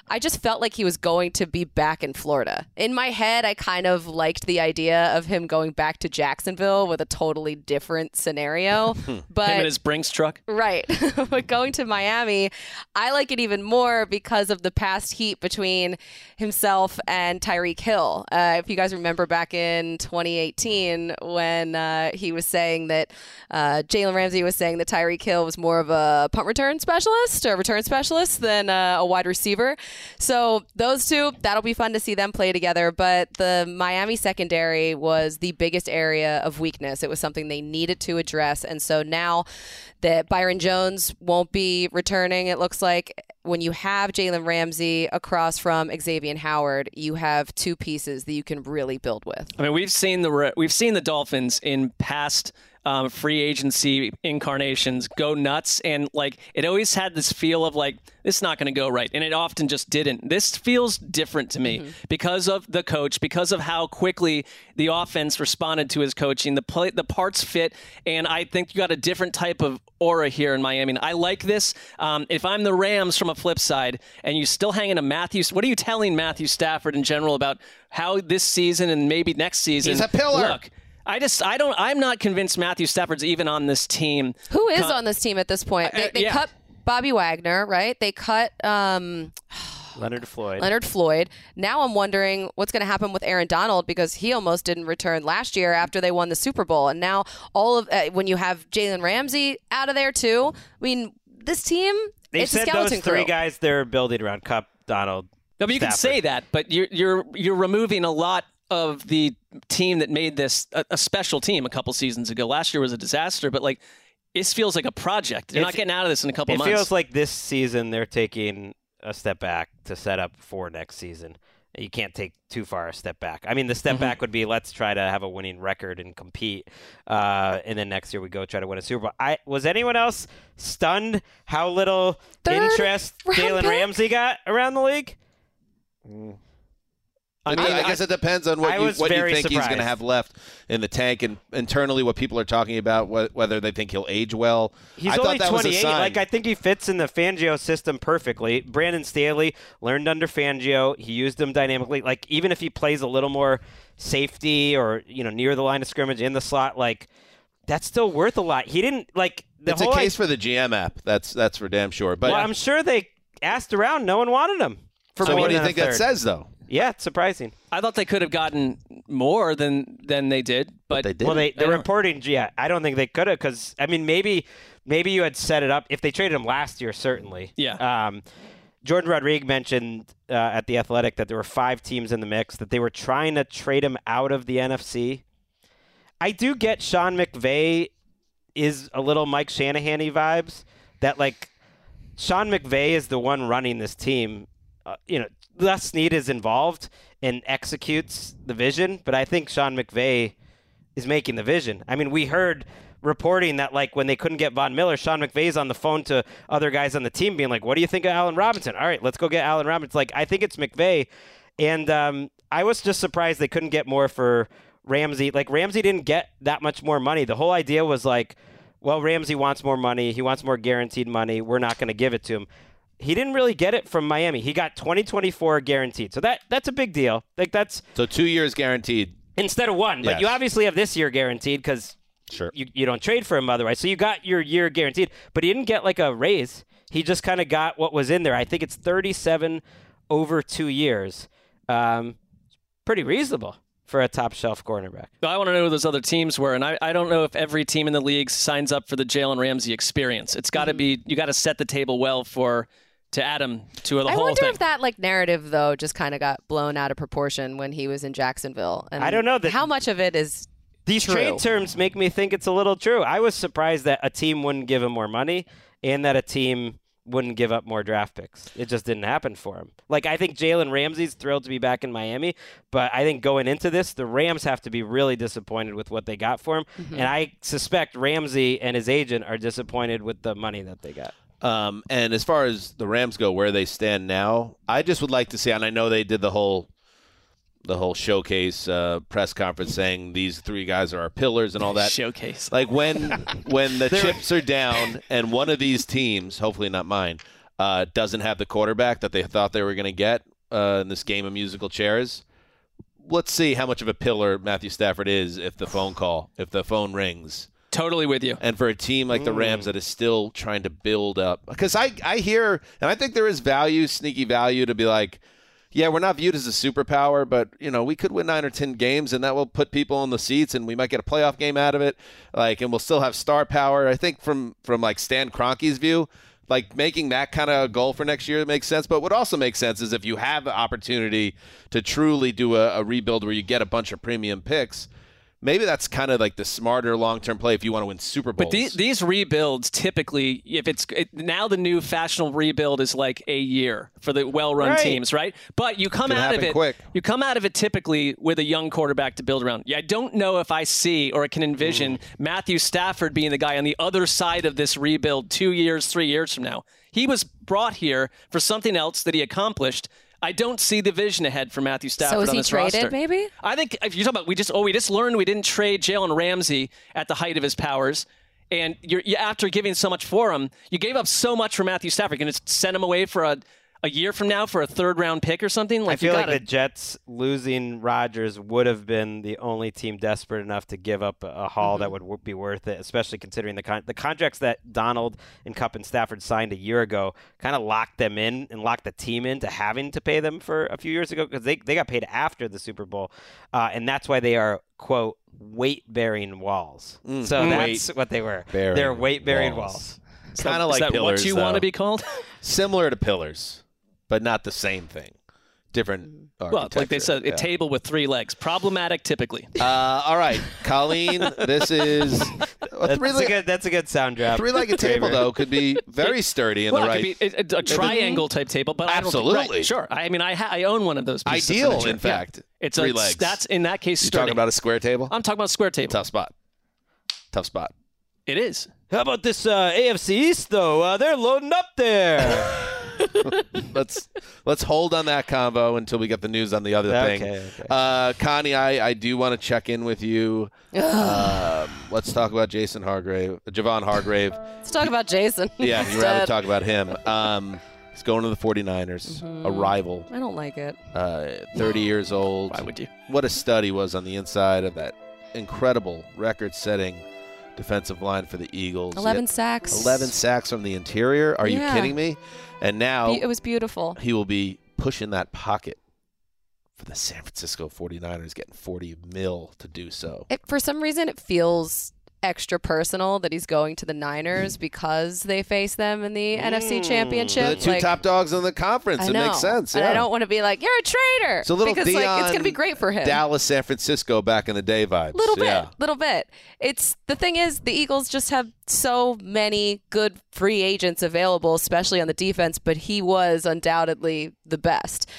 I just felt like he was going to be back in Florida. In my head, I kind of liked the idea of him going back to Jacksonville with a totally different scenario. but Him and his Brinks truck. Right. but going to Miami, I like it even more because of the past heat between himself and Tyreek Hill. Uh, if you guys remember back in 2018 when uh, he was saying that uh, Jalen Ramsey was saying that Tyreek Hill was more of a punt return specialist or return specialist than uh, a wide receiver. So those two, that'll be fun to see them play together. But the Miami secondary was the biggest area of weakness. It was something they needed to address. And so now that Byron Jones won't be returning, it looks like when you have Jalen Ramsey across from Xavier Howard, you have two pieces that you can really build with. I mean, we've seen the we've seen the Dolphins in past um, free agency incarnations go nuts, and like it always had this feel of like this is not going to go right, and it often just didn't. This feels different to me because of the coach, because of how quickly the offense responded to his coaching. The play, the parts fit, and I think you got a different type of aura here in Miami. And I like this. Um, if I'm the Rams from a flip side, and you still hanging a Matthew, what are you telling Matthew Stafford in general about how this season and maybe next season? He's a pillar. Look, I just I don't I'm not convinced Matthew Stafford's even on this team. Who is Con- on this team at this point? They, Uh, yeah. cut Bobby Wagner, right? They cut um, Leonard Floyd. Leonard Floyd. Now I'm wondering what's going to happen with Aaron Donald because he almost didn't return last year after they won the Super Bowl, and now all of uh, when you have Jalen Ramsey out of there too. I mean, this team They it's a said skeleton those three crew. guys they're building around Kupp, Donald. No, but you can say that, but you're you're you're removing a lot of the team that made this a, a special team a couple seasons ago. Last year was a disaster, but like this feels like a project. They're It's- not getting out of this in a couple It months. It feels like this season they're taking a step back to set up for next season. You can't take too far a step back. I mean, the Mm-hmm. step back would be let's try to have a winning record and compete, uh, and then next year we go try to win a Super Bowl. I was anyone else stunned how little interest round Jalen? Ramsey got around the league? I, mean, I, guess it depends on what you, what you think he's going to have left in the tank, and internally what people are talking about, wh- whether they think he'll age well. He's I only thought that was a 28. sign. Like I think he fits in the Fangio system perfectly. Brandon Staley learned under Fangio. He used him dynamically. Like even if he plays a little more safety or you know near the line of scrimmage in the slot, like that's still worth a lot. He didn't like the it's a case for the GM app. That's that's for damn sure. But well, I'm sure they asked around. No one wanted him. For so what do you think that says, though? Yeah, it's surprising. I thought they could have gotten more than than they did, but, they did. Well, they I the don't- reporting. Yeah, I don't think they could have because I mean maybe maybe you had set it up if they traded him last year certainly. Yeah. Um, Jourdan Rodrigue mentioned uh, at the Athletic that there were five teams in the mix that they were trying to trade him out of the NFC. I do get Sean McVay is a little Mike Shanahan vibes that like Sean McVay is the one running this team. Uh, you know, Les Snead is involved and executes the vision, but I think Sean McVay is making the vision. I mean, we heard reporting that like when they couldn't get Von Miller, Sean McVay's on the phone to other guys on the team being like, "What do you think of Allen Robinson?" All right, let's go get Allen Robinson. Like, I think it's McVay, and um, I was just surprised they couldn't get more for Ramsey. Like Ramsey didn't get that much more money. The whole idea was like, well, Ramsey wants more money. He wants more guaranteed money. We're not going to give it to him. He didn't really get it from Miami. He got 2024 guaranteed. So that that's a big deal. Like that's So two years guaranteed. instead of one. But Yes. you obviously have this year guaranteed because Sure. you, you don't trade for him otherwise. So you got your year guaranteed, but he didn't get like a raise. He just kind of got what was in there. I think it's 37 over two years. Um, pretty reasonable for a top shelf cornerback. I want to know who those other teams were, and I, I don't know if every team in the league signs up for the Jalen Ramsey experience. It's got to be you got to set the table well for to add him to the whole thing. I whole wonder thing. if that like narrative though just kind of got blown out of proportion when he was in Jacksonville. And I don't know that- how much of it is These true. trade terms make me think it's a little true. I was surprised that a team wouldn't give him more money and that a team wouldn't give up more draft picks. It just didn't happen for him. Like I think Jalen Ramsey's thrilled to be back in Miami, but I think going into this, the Rams have to be really disappointed with what they got for him, Mhm. and I suspect Ramsey and his agent are disappointed with the money that they got. Um, and as far as the Rams go, where they stand now, I just would like to see. And I know they did the whole, the whole showcase uh, press conference saying these three guys are our pillars and all that showcase. Like when when the chips are down and one of these teams, hopefully not mine, uh, doesn't have the quarterback that they thought they were going to get uh, in this game of musical chairs. Let's see how much of a pillar Matthew Stafford is if the phone call, if the phone rings. Totally with you. And for a team like the Rams mm. that is still trying to build up, because I, I hear, and I think there is value, sneaky value to be like, yeah, we're not viewed as a superpower, but you know we could win nine or ten games, and that will put people in the seats, and we might get a playoff game out of it. Like, and we'll still have star power. I think from from like Stan Kroenke's view, like making that kind of goal for next year makes sense. But what also makes sense is if you have the opportunity to truly do a, a rebuild where you get a bunch of premium picks. Maybe that's kind of like the smarter long-term play if you want to win Super Bowls. But these, these rebuilds typically, if it's it, now the new fashionable rebuild is like a year for the well-run Right. teams, right? But you come out of it quick. You come out of it typically with a young quarterback to build around. Yeah, I don't know if I see or can envision mm. Matthew Stafford being the guy on the other side of this rebuild two years, three years from now. He was brought here for something else that he accomplished. I don't see the vision ahead for Matthew Stafford so is on he this traded roster. maybe? I think if you're talking about we just oh we just learned we didn't trade Jalen Ramsey at the height of his powers, and you're you, after giving so much for him, you gave up so much for Matthew Stafford. You're going to send him away for a, a year from now for a third round pick or something? Like that. I feel you like gotta, the Jets losing Rodgers would have been the only team desperate enough to give up a, a haul Mm-hmm. that would w- be worth it, especially considering the con- the contracts that Donald and Kupp and Stafford signed a year ago kind of locked them in and locked the team into having to pay them for a few years ago because they, they got paid after the Super Bowl, uh, and that's why they are quote weight bearing walls. Mm. So Mm. that's what they were. They're weight bearing walls. It's Kind of is like that what pillars. you wanna be called? Similar to pillars, but not the same thing. Different. well, like they architecture. said, a Yeah. table with three legs, problematic typically. Uh, all right, Colleen. This is a That's, three a good, that's a good sound drop. three-legged table, though, could be very sturdy in well, the it right. could be a, a- a triangle type table, but I don't think- Absolutely. right, sure. I mean, I ha- I own one of those. Pieces Ideal, furniture. in Yeah. fact. It's Three a, legs. That's in that case. You sturdy. talking about a square table? I'm talking about a square table. Tough spot. Tough spot. It is. How about this uh, AFC East though? Uh, they're loading up there. let's let's hold on that convo until we get the news on the other Okay, thing. okay. Uh, Connie, I, I do want to check in with you. um, let's talk about Jason Hargrave, Javon Hargrave. Let's talk about Jason. yeah, you rather talk about him. Um, he's going to the 49ers, a rival. I don't like it. Uh, 30 years old. Why would you? What a stud he was on the inside of that incredible record-setting defensive line for the Eagles. 11 had sacks. 11 sacks from the interior. Are Yeah. you kidding me? And now It was beautiful. he will be pushing that pocket for the San Francisco 49ers, getting 40 mil to do so. It, for some reason, it feels extra personal that he's going to the Niners because they face them in the hmm. NFC Championship. They're the two Like, top dogs in the conference. I it makes sense. And. I don't want to be like, you're a traitor. It's a little because Dion, like it's going to be great for him. Dallas, San Francisco back in the day vibes. little bit, Yeah. little bit. It's the thing is the Eagles just have so many good free agents available, especially on the defense. But he was undoubtedly the best.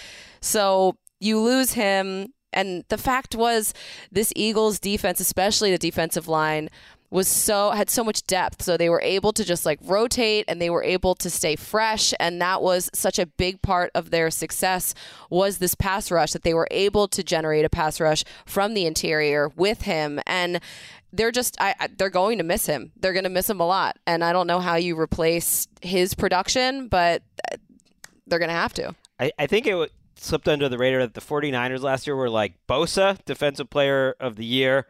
So you lose him, and the fact was, this Eagles defense, especially the defensive line. Was so had so much depth, so they were able to just like rotate and they were able to stay fresh, and that was such a big part of their success. Was this pass rush that they were able to generate a pass rush from the interior with him, and they're just I, they're going to miss him. They're going to miss him a lot, and I don't know how you replace his production, but uh, they're going to have to. I, I think it slipped under the radar that the 49ers last year were like Bosa, defensive player of the year.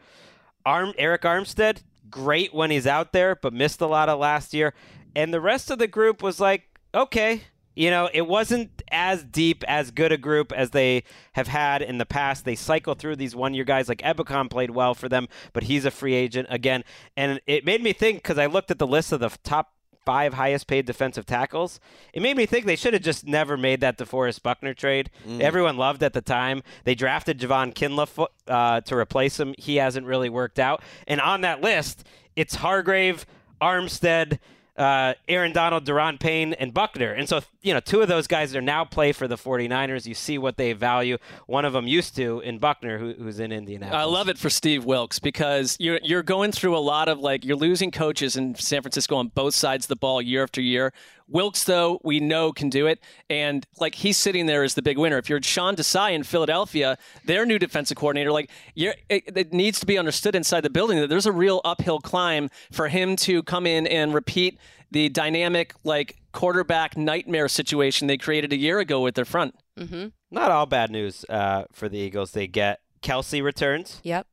Arm Arik Armstead, great when he's out there, but missed a lot of last year. And the rest of the group was like, okay. You know, it wasn't as deep, as good a group as they have had in the past. They cycle through these one year guys like Ebukam played well for them, but he's a free agent again. And it made me think because I looked at the list of the top five highest paid defensive tackles. It made me think they should have just never made that DeForest Buckner trade. Mm. Everyone loved at the time. They drafted Javon Kinlaw uh, to replace him. He hasn't really worked out. And on that list, it's Hargrave, Armstead, uh, Aaron Donald, Da'Ron Payne, and Buckner. And so, you know, two of those guys are now play for the 49ers. You see what they value. One of them used to in Buckner, who, who's in Indianapolis. I love it for Steve Wilks because you're you're going through a lot of like you're losing coaches in San Francisco on both sides of the ball year after year. Wilks, though, we know can do it, and like he's sitting there as the big winner. If you're Sean Desai in Philadelphia, their new defensive coordinator, like you're, it, it needs to be understood inside the building that there's a real uphill climb for him to come in and repeat the dynamic like quarterback nightmare situation they created a year ago with their front. Mm-hmm. Not all bad news uh, for the Eagles. They get Kelce returns. Yep.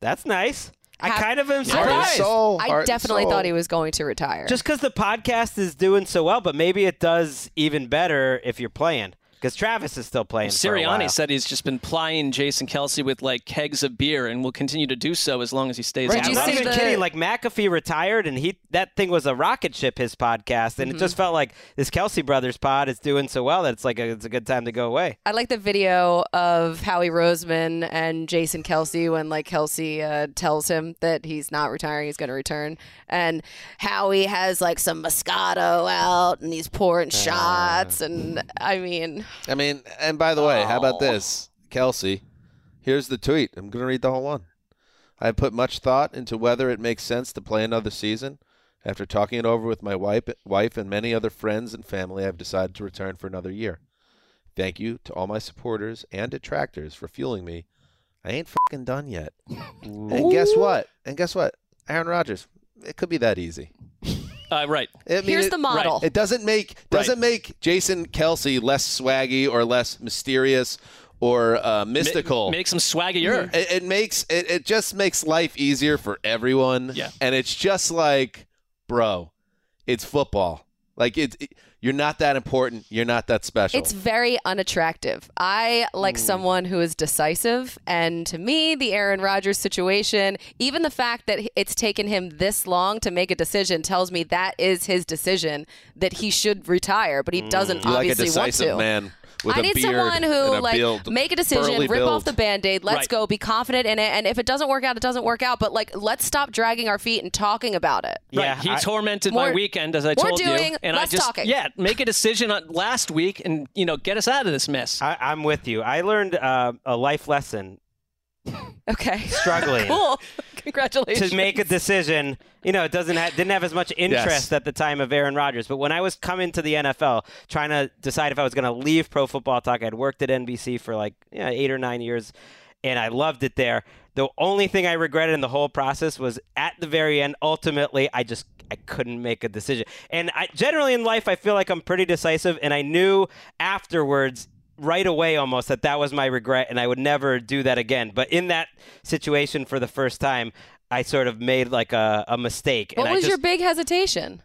That's nice. I Have- kind of am surprised. soul, I heart and definitely thought he was going to retire. Just because the podcast is doing so well, but maybe it does even better if you're playing. Because Travis is still playing. for a Sirianni while. said he's just been plying Jason Kelce with like kegs of beer and will continue to do so as long as he stays Right, out. I'm not even kidding. Like McAfee retired, and he that thing was a rocket ship. His podcast, and Mhm. it just felt like this Kelce brothers pod is doing so well that it's like a, it's a good time to go away. I like the video of Howie Roseman and Jason Kelce when like Kelce uh, tells him that he's not retiring, he's going to return, and Howie has like some Moscato out and he's pouring shots, and I mean, I mean, and by the way, how about this, Kelce? Here's the tweet. I'm going to read the whole one. I have put much thought into whether it makes sense to play another season. After talking it over with my wife, wife and many other friends and family, I've decided to return for another year. Thank you to all my supporters and detractors for fueling me. I ain't fucking done yet. And guess what? And guess what? Aaron Rodgers. It could be that easy. Uh, right. I mean, Here's it- the model. It doesn't make doesn't make Jason Kelce less swaggy or less mysterious or uh, mystical. makes him swaggier. It, it makes it, it just makes life easier for everyone. Yeah. and it's just like, bro, it's football. Like it's it, you're not that important. You're not that special. It's very unattractive. I like mm. someone who is decisive, and to me, the Aaron Rodgers situation, even the fact that it's taken him this long to make a decision, tells me that is his decision that he should retire, but he doesn't mm. like a obviously decisive want to. man I a need beard someone who like build, make a decision, burly rip off the band-aid, let's Right. go, be confident in it, and if it doesn't work out, it doesn't work out. But like, let's stop dragging our feet and talking about it. Yeah, right. He I- tormented my weekend, as I more told doing, you, and less I just talking. yeah, make a decision on last week, and you know, get us out of this mess. I, I'm with you. I learned uh, a life lesson Okay, struggling. cool. Congratulations. to make a decision. You know, it doesn't ha- didn't have as much interest Yes. at the time of Aaron Rodgers. But when I was coming to the NFL, trying to decide if I was going to leave Pro Football Talk, I'd worked at NBC for like yeah, eight or nine years, and I loved it there. The only thing I regretted in the whole process was at the very end. Ultimately, I just I couldn't make a decision. And I generally in life, I feel like I'm pretty decisive, and I knew afterwards right away almost that that was my regret and I would never do that again. But in that situation for the first time, I sort of made like a, a mistake. What and I was just, your big hesitation?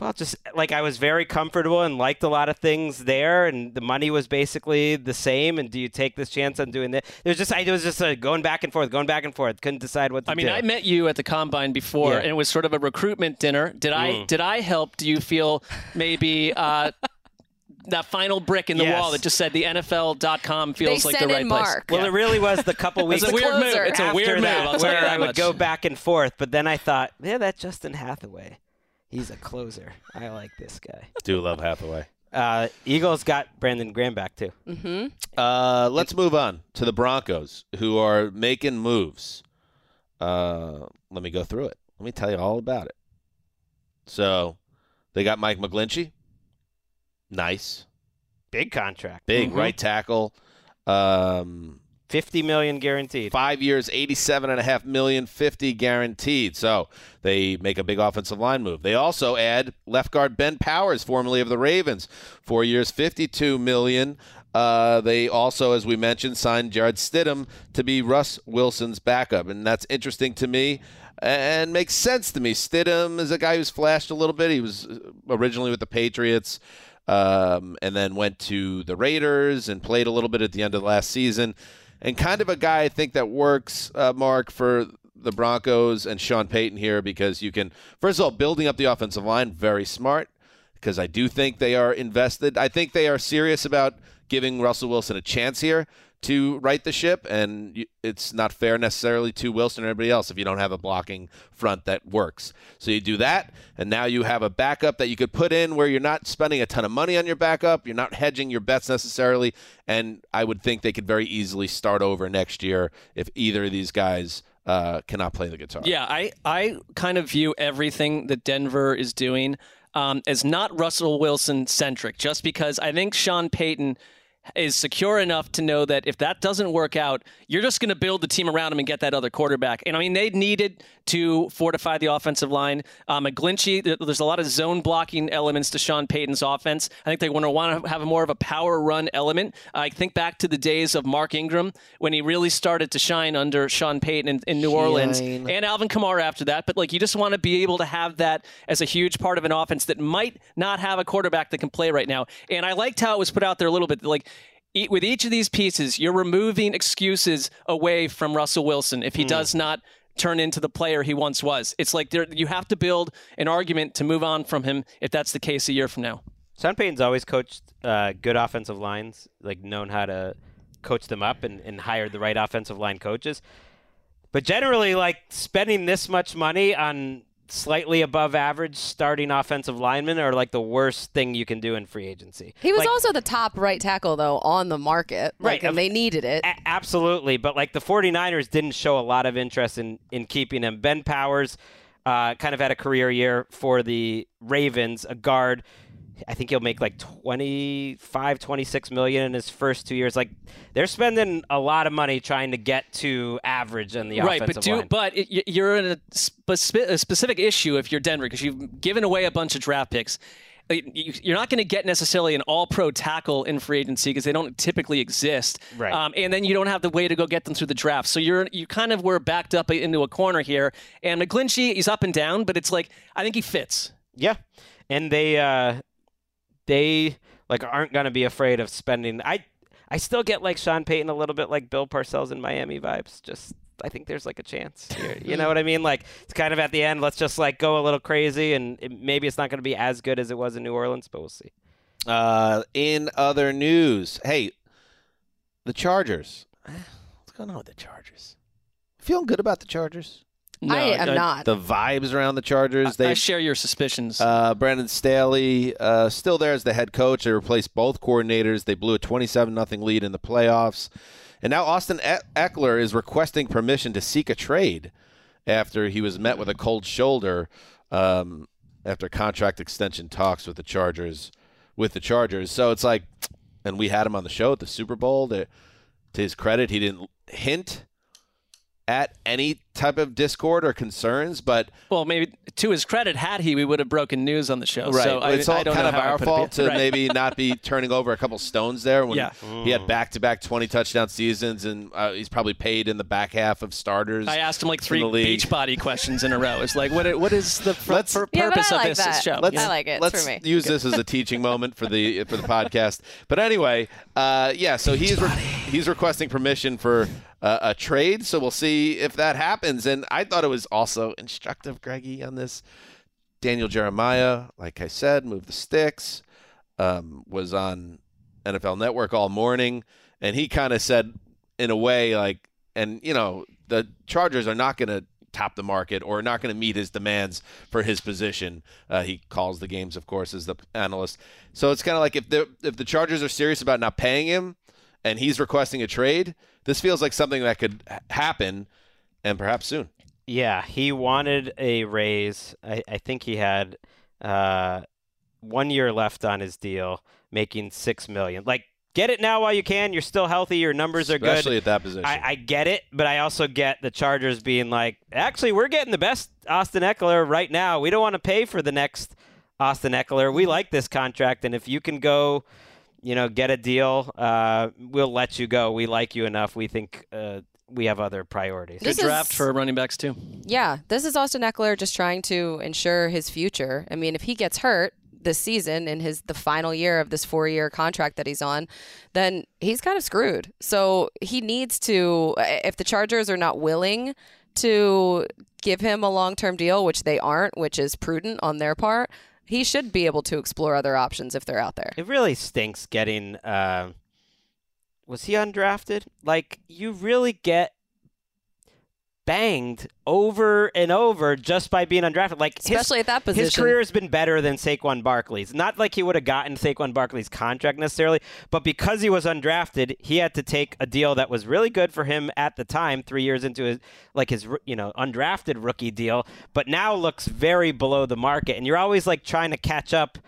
well, just like I was very comfortable and liked a lot of things there, and the money was basically the same. And do you take this chance on doing that? It was just, I it was just uh, going back and forth, going back and forth. Couldn't decide what to do. I mean, do. I met you at the combine before, Yeah. and it was sort of a recruitment dinner. Did I Mm. did I help? Do you feel maybe uh, that final brick in the Yes. wall that just said the NFL.com feels They like the sent right in place? Mark. Well, Yeah. it really was the couple weeks. It's a weird move. It's a weird move. that I'll where I would much. go back and forth, but then I thought, yeah, that's Justin Hathaway. He's a closer. I like this guy. Do love Hathaway. Uh, Eagles got Brandon Graham back too. Mm-hmm. Uh, let's move on to the Broncos, who are making moves. Uh, let me go through it. Let me tell you all about it. So, they got Mike McGlinchey. Nice, Big contract. big Mm-hmm. right tackle. Um, Fifty million guaranteed. five years, eighty-seven and a half million, fifty guaranteed. So they make a big offensive line move. They also add left guard Ben Powers, formerly of the Ravens, four years, fifty-two million. Uh, they also, as we mentioned, signed Jarrett Stidham to be Russ Wilson's backup, and that's interesting to me and makes sense to me. Stidham is a guy who's flashed a little bit. He was originally with the Patriots um, and then went to the Raiders and played a little bit at the end of the last season. And kind of a guy I think that works, uh, Mark, for the Broncos and Sean Payton here because you can, first of all, building up the offensive line, very smart because I do think they are invested. I think they are serious about giving Russell Wilson a chance here to right the ship, and it's not fair necessarily to Wilson or anybody else if you don't have a blocking front that works. So you do that, and now you have a backup that you could put in where you're not spending a ton of money on your backup, you're not hedging your bets necessarily, and I would think they could very easily start over next year if either of these guys uh, cannot play the guitar. Yeah, I, I kind of view everything that Denver is doing um, as not Russell Wilson centric, just because I think Sean Payton is secure enough to know that if that doesn't work out, you're just going to build the team around him and get that other quarterback. And I mean, they needed to fortify the offensive line. Um, McGlinchey, there's a lot of zone blocking elements to Sean Payton's offense. I think they want to want to have more of a power run element. I think back to the days of Mark Ingram when he really started to shine under Sean Payton in, in New Orleans and Alvin Kamara after that. But like, you just want to be able to have that as a huge part of an offense that might not have a quarterback that can play right now. And I liked how it was put out there a little bit. Like, with each of these pieces, you're removing excuses away from Russell Wilson if he Hmm. does not turn into the player he once was. It's like there, you have to build an argument to move on from him if that's the case a year from now. Sean Payton's always coached uh, good offensive lines, like known how to coach them up and, and hired the right offensive line coaches. But generally, like spending this much money on slightly above average starting offensive linemen are like the worst thing you can do in free agency. He was Like, also the top right tackle though on the market. Like, Right, and they needed it. A- absolutely, but like the 49ers didn't show a lot of interest in in keeping him. Ben Powers uh, kind of had a career year for the Ravens, a guard. I think he'll make like 25, 26 million in his first two years. Like they're spending a lot of money trying to get to average in the right, offensive but do line. but it, you're in a, spe- a specific issue if you're Denver because you've given away a bunch of draft picks. Uh, you- You're not going to get necessarily an all-pro tackle in free agency because they don't typically exist. Right. Um, and then you don't have the way to go get them through the draft. So you're you kind of were backed up into a corner here. And McGlinchey, he's up and down, but it's like I think he fits. Yeah, and they uh, they like aren't going to be afraid of spending. I I still get like Sean Payton a little bit like Bill Parcells in Miami vibes. Just I think there's like a chance here. You know what I mean? Like it's kind of at the end. Let's just like go a little crazy, and it, maybe it's not going to be as good as it was in New Orleans, but we'll see. Uh, in other news, hey, the Chargers. What's going on with the Chargers? Feeling good about the Chargers? No, I am not. The vibes around the Chargers. I They share your suspicions. Uh, Brandon Staley uh, still there as the head coach. They replaced both coordinators. They blew a 27 nothing lead in the playoffs. And now Austin Ekeler is requesting permission to seek a trade after he was met with a cold shoulder um, after contract extension talks with the Chargers. With the Chargers, so it's like, and we had him on the show at the Super Bowl. That, to his credit, he didn't hint at any type of discord or concerns, but well, maybe to his credit, had he, we would have broken news on the show. Right. So I, it's all I don't kind of our put fault to Right. maybe not be turning over a couple stones there when Yeah. he had back-to-back 20 touchdown seasons and uh, he's probably paid in the back half of starters. I asked him like three beach body questions in a row. It's like, what? What is the pur- Let's- pur- Yeah, purpose I of like this that. show? Let's, I like it. Let's for me. use this as a teaching moment for the for the podcast. But anyway, uh, yeah. So he's re- he's requesting permission for uh, a trade. So we'll see if that happens. And I thought it was also instructive, Greggy, on this. Daniel Jeremiah, like I said, moved the sticks. Um, was on NFL Network all morning, and he kind of said, in a way, like, and you know, the Chargers are not going to top the market or not going to meet his demands for his position. Uh, he calls the games, of course, as the analyst. So it's kind of like if the if the Chargers are serious about not paying him, and he's requesting a trade, this feels like something that could happen, and perhaps soon. Yeah, he wanted a raise. I, I think he had uh, one year left on his deal, making six million. Like, get it now while you can. You're still healthy. Your numbers are Especially good. Especially at that position. I, I get it, but I also get the Chargers being like, actually, we're getting the best Austin Ekeler right now. We don't want to pay for the next Austin Ekeler. We like this contract, and if you can go, you know, get a deal, uh, we'll let you go. We like you enough. We think uh, we have other priorities. Good draft for running backs too. Yeah, this is Austin Ekeler just trying to ensure his future. I mean, if he gets hurt this season in his the final year of this four-year contract that he's on, then he's kind of screwed. So he needs to if the Chargers are not willing to give him a long term deal, which they aren't, which is prudent on their part, he should be able to explore other options if they're out there. It really stinks getting. Uh, was he undrafted? Like you really get banged over and over just by being undrafted. Like his- Especially at that position, His career has been better than Saquon Barkley's. Not like he would have gotten Saquon Barkley's contract necessarily, but because he was undrafted, he had to take a deal that was really good for him at the time, three years into his like his you know undrafted rookie deal, but now looks very below the market. And you're always like trying to catch up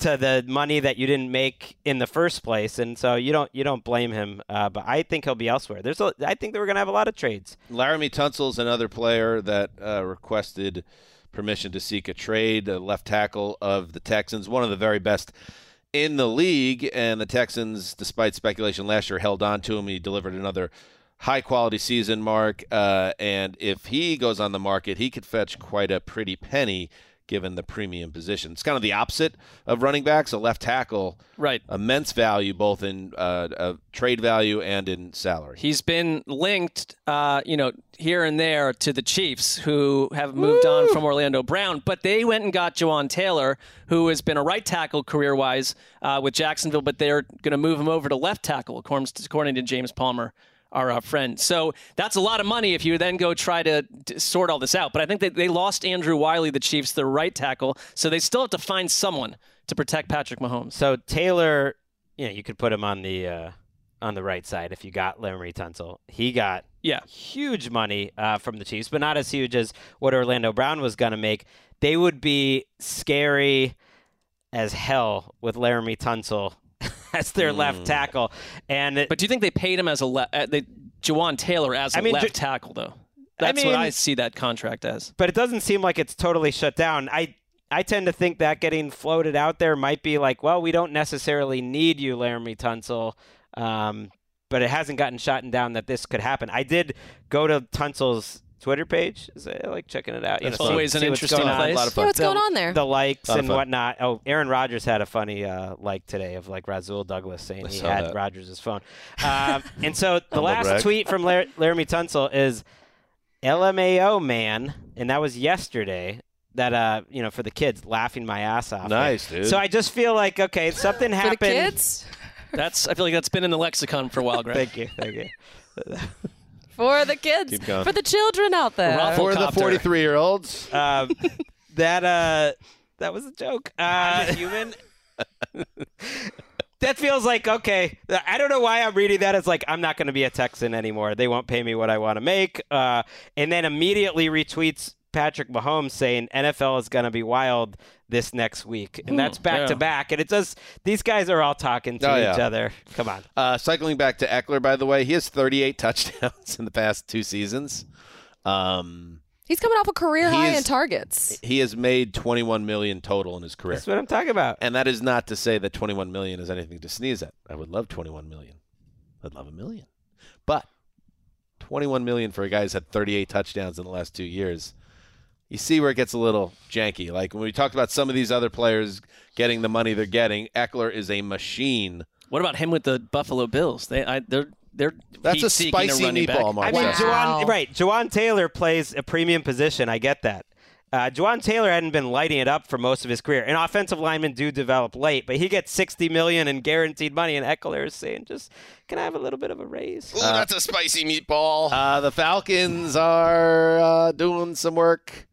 to the money that you didn't make in the first place, and so you don't you don't blame him. Uh, but I think he'll be elsewhere. There's a, I think that we're gonna have a lot of trades. Laremy Tunsil's another player that uh, requested permission to seek a trade, a left tackle of the Texans, one of the very best in the league. And the Texans, despite speculation last year, held on to him. He delivered another high quality season, Mark. Uh, and if he goes on the market, he could fetch quite a pretty penny given the premium position. It's kind of the opposite of running backs. A left tackle, right? Immense value both in uh, uh, trade value and in salary. He's been linked, uh, you know, here and there to the Chiefs, who have moved on from Orlando Brown, but they went and got Jawaan Taylor, who has been a right tackle career-wise uh, with Jacksonville, but they're going to move him over to left tackle, according to James Palmer. Our uh, friend. So that's a lot of money if you then go try to, to sort all this out. But I think that they lost Andrew Wylie, the Chiefs, their right tackle. So they still have to find someone to protect Patrick Mahomes. So Taylor, you know, you could put him on the uh, on the right side if you got Laremy Tunsil. He got yeah huge money uh, from the Chiefs, but not as huge as what Orlando Brown was going to make. They would be scary as hell with Laremy Tunsil as their left tackle. And But do you think they paid him as a le- uh, they Jawaan Taylor as a I mean, left tackle though? I That's what I see that contract as. but it doesn't seem like it's totally shut down. I I tend to think that getting floated out there might be like, well, we don't necessarily need you, Laremy Tunsil. Um, but it hasn't gotten shot down that this could happen. I did go to Tunsil's Twitter page. Is I like checking it out. You That's know, see- always an see what's interesting going on. place. A lot of fun. Yeah, what's The- going on there? The likes and whatnot. Oh, Aaron Rodgers had a funny uh, like today of like Rasul Douglas saying I he had that. Rodgers' phone. Um, and so the last brag. tweet from Lar- Laremy Tunsil is LMAO man, and that was yesterday. That uh, you know, for the kids, laughing my ass off. Nice, dude. So I just feel like okay, something For happened. the kids? That's I feel like that's been in the lexicon for a while, Greg. Thank you, thank you. For the kids. Keep going. For the children out there. For the Rufflecopter. 43 year olds. Um, that uh, that was a joke. Uh, human. that feels like okay. I don't know why I'm reading that. It's like I'm not going to be a Texan anymore. They won't pay me what I want to make. Uh, and then immediately retweets Patrick Mahomes saying NFL is going to be wild this next week, and that's back to back. And it does. These guys are all talking to Oh, each yeah. other. Come on. Uh, cycling back to Ekeler, by the way, he has 38 touchdowns in the past two seasons. Um, He's coming off a career He high is- in targets. he has made 21 million total in his career. That's what I'm talking about. And that is not to say that 21 million is anything to sneeze at. I would love 21 million. I'd love a million. But 21 million for a guy who's had 38 touchdowns in the last two years. You see where it gets a little janky. Like when we talked about some of these other players getting the money they're getting, Ekeler is a machine. What about him with the Buffalo Bills? They I, they're they're That's a spicy running meatball, back. Mark. I mean, Wow. Jawaan, right? Jawaan Taylor plays a premium position. I get that. Uh, Jawaan Taylor hadn't been lighting it up for most of his career, and offensive linemen do develop late. But he gets sixty million in guaranteed money, and Ekeler is saying, "Just can I have a little bit of a raise?" Ooh, that's a spicy meatball. Uh, the Falcons are uh, doing some work.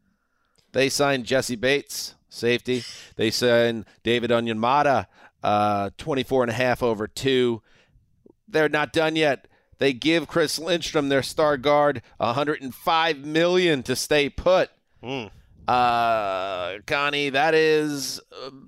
They signed Jessie Bates, safety. They signed David Onyemata, uh, 24 and a half over two. They're not done yet. They give Chris Lindstrom, their star guard, 105 million to stay put. Uh, Connie, that is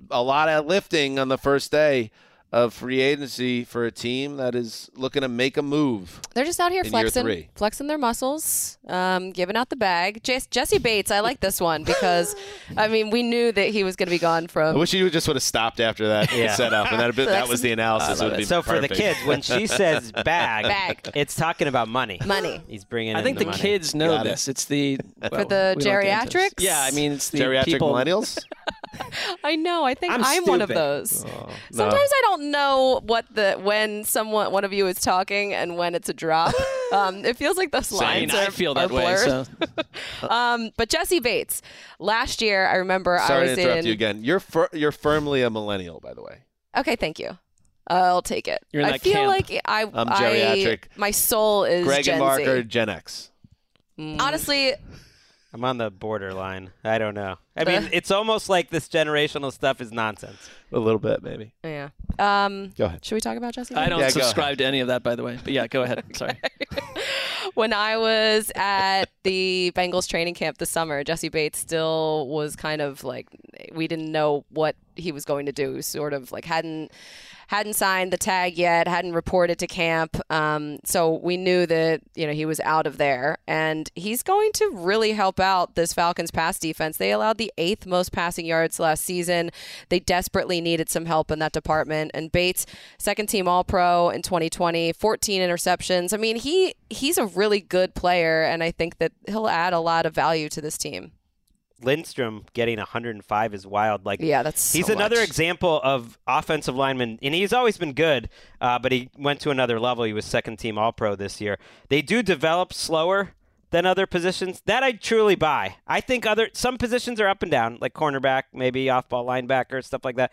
a lot of lifting on the first day of free agency for a team that is looking to make a move. They're just out here flexing, flexing their muscles, um, giving out the bag. Jes- Jessie Bates, I like this one because, I mean, we knew that he was going to be gone from. I wish you would just would have stopped after that Yeah. setup, and that, that was the analysis. I It love would be So for the kids, when she says bag, Bag. it's talking about money. Money. He's bringing. I in think the, money. kids know Got it. this. It's the For the we don't get into this. geriatrics? Yeah, I mean it's the geriatric people. millennials. I know. I think I'm I'm, one of those. Oh, Sometimes I don't know what the when someone one of you is talking and when it's a drop. Um, it feels like those Same. lines I are, feel are that way, blurred. so. um, but Jessie Bates, last year I remember Sorry I was to interrupt in. you again. You're fir- you're firmly a millennial, by the way. Okay, thank you. I'll take it. You're in I that feel camp. like I, I'm I geriatric. my soul is Greg Gen and Mark Z. are Gen X. Honestly, I'm on the borderline. I don't know. I mean, it's almost like this generational stuff is nonsense. A little bit, maybe. yeah. Um, Go ahead. Should we talk about Jessie? I don't subscribe to any of that, by the way. But yeah, go ahead. Sorry. when I was at the Bengals training camp this summer, Jessie Bates still was kind of like we didn't know what he was going to do. Sort of like hadn't hadn't signed the tag yet, hadn't reported to camp. Um, so we knew that you know he was out of there, and he's going to really help out this Falcons pass defense. They allowed the eighth most passing yards last season. They desperately needed some help in that department. And Bates, second team All Pro in 2020, 14 interceptions. I mean, he he's a really good player, and I think that he'll add a lot of value to this team. Lindstrom getting 105 is wild. Like, Yeah, that's so he's another much. example of offensive lineman, and he's always been good. Uh, but he went to another level. He was second team All Pro this year. They do develop slower than other positions. That I truly buy. I think other some positions are up and down, like cornerback, maybe off ball linebacker, stuff like that.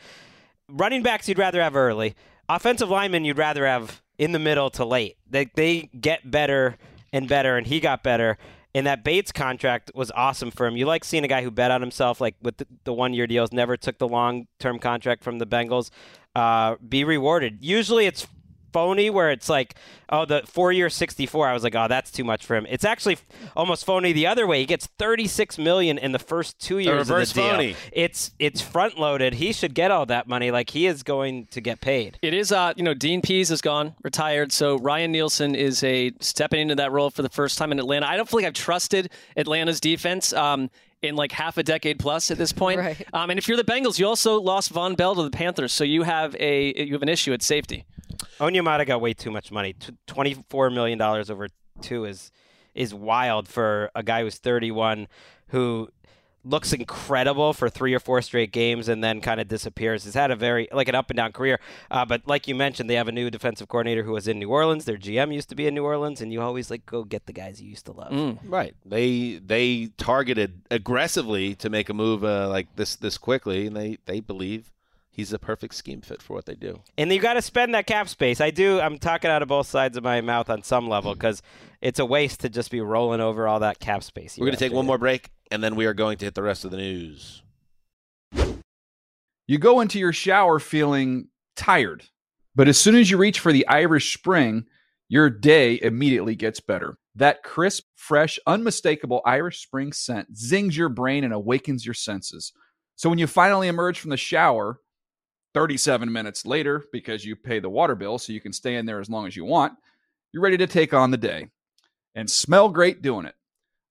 Running backs you'd rather have early. Offensive linemen you'd rather have in the middle to late. They they get better and better, and he got better. And that Bates contract was awesome for him. You like seeing a guy who bet on himself, like with the, the one year deals, never took the long term contract from the Bengals, uh, be rewarded. Usually it's phony where it's like, oh, the four year 64. I was like, oh, that's too much for him. It's actually almost phony the other way. He gets 36 million in the first two years of reverse the deal. phony. It's it's front loaded. He should get all that money. Like he is going to get paid. It is, uh, you know, Dean Pees is gone, retired. So Ryan Nielsen is a stepping into that role for the first time in Atlanta. I don't feel like I've trusted Atlanta's defense. Um, in like half a decade plus at this point, Right. um, and if you're the Bengals, you also lost Vonn Bell to the Panthers, so you have a you have an issue at safety. Onyemata got way too much money. T- Twenty-four million dollars over two is is wild for a guy who's 31, who looks incredible for three or four straight games and then kind of disappears. Has had a very like an up and down career. Uh, but like you mentioned, they have a new defensive coordinator who was in New Orleans. Their GM used to be in New Orleans, and you always like go get the guys you used to love. Right. They they targeted aggressively to make a move uh, like this this quickly, and they they believe he's a perfect scheme fit for what they do. And you got to spend that cap space. I do. I'm talking out of both sides of my mouth on some level mm. because it's a waste to just be rolling over all that cap space. We're going to take one more break, and then we are going to hit the rest of the news. You go into your shower feeling tired, but as soon as you reach for the Irish Spring, your day immediately gets better. That crisp, fresh, unmistakable Irish Spring scent zings your brain and awakens your senses. So when you finally emerge from the shower, 37 minutes later, because you pay the water bill so you can stay in there as long as you want, you're ready to take on the day and smell great doing it.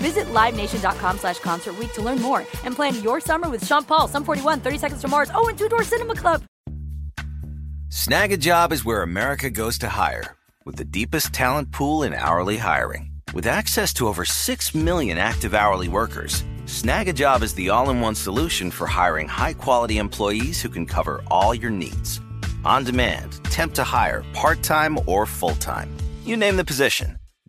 Visit LiveNation.com slash Concert to learn more and plan your summer with Sean Paul, Sum 41, 30 Seconds to Mars, oh, and Two Door Cinema Club. Snagajob is where America goes to hire, with the deepest talent pool in hourly hiring. With access to over 6 million active hourly workers, Snagajob is the all in one solution for hiring high quality employees who can cover all your needs. On demand, temp to hire, part time or full time. You name the position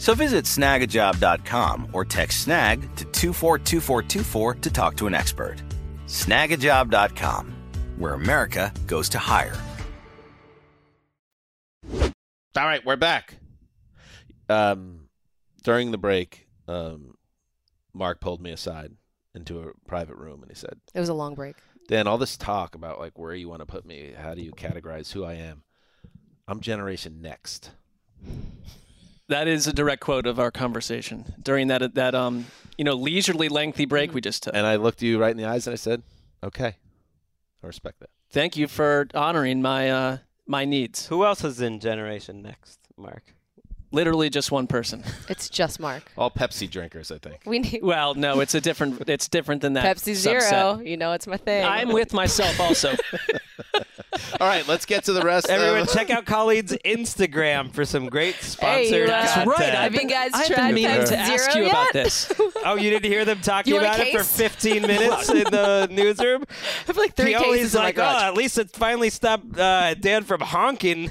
So visit snagajob.com or text snag to 242424 to talk to an expert. Snagajob.com, where America goes to hire. All right, we're back. Um, during the break, um, Mark pulled me aside into a private room and he said, It was a long break. Dan, all this talk about like where you want to put me, how do you categorize who I am? I'm Generation Next. That is a direct quote of our conversation during that that um you know leisurely lengthy break we just took. And I looked you right in the eyes and I said, "Okay, I respect that." Thank you for honoring my uh my needs. Who else is in Generation Next, Mark? Literally just one person. It's just Mark. All Pepsi drinkers, I think. We need Well, no, it's a different. It's different than that. Pepsi Zero. subset. You know, it's my thing. I'm with myself also. All right, let's get to the rest. Everyone, of... check out Colleen's Instagram for some great sponsored content. That's right. I've you been, guys I've tried been meaning to ask Zero you about this. Oh, you didn't hear them talking You want a about it for 15 minutes in the newsroom? I have like three he always cases in my like, oh, at least it finally stopped uh, Dan from honking.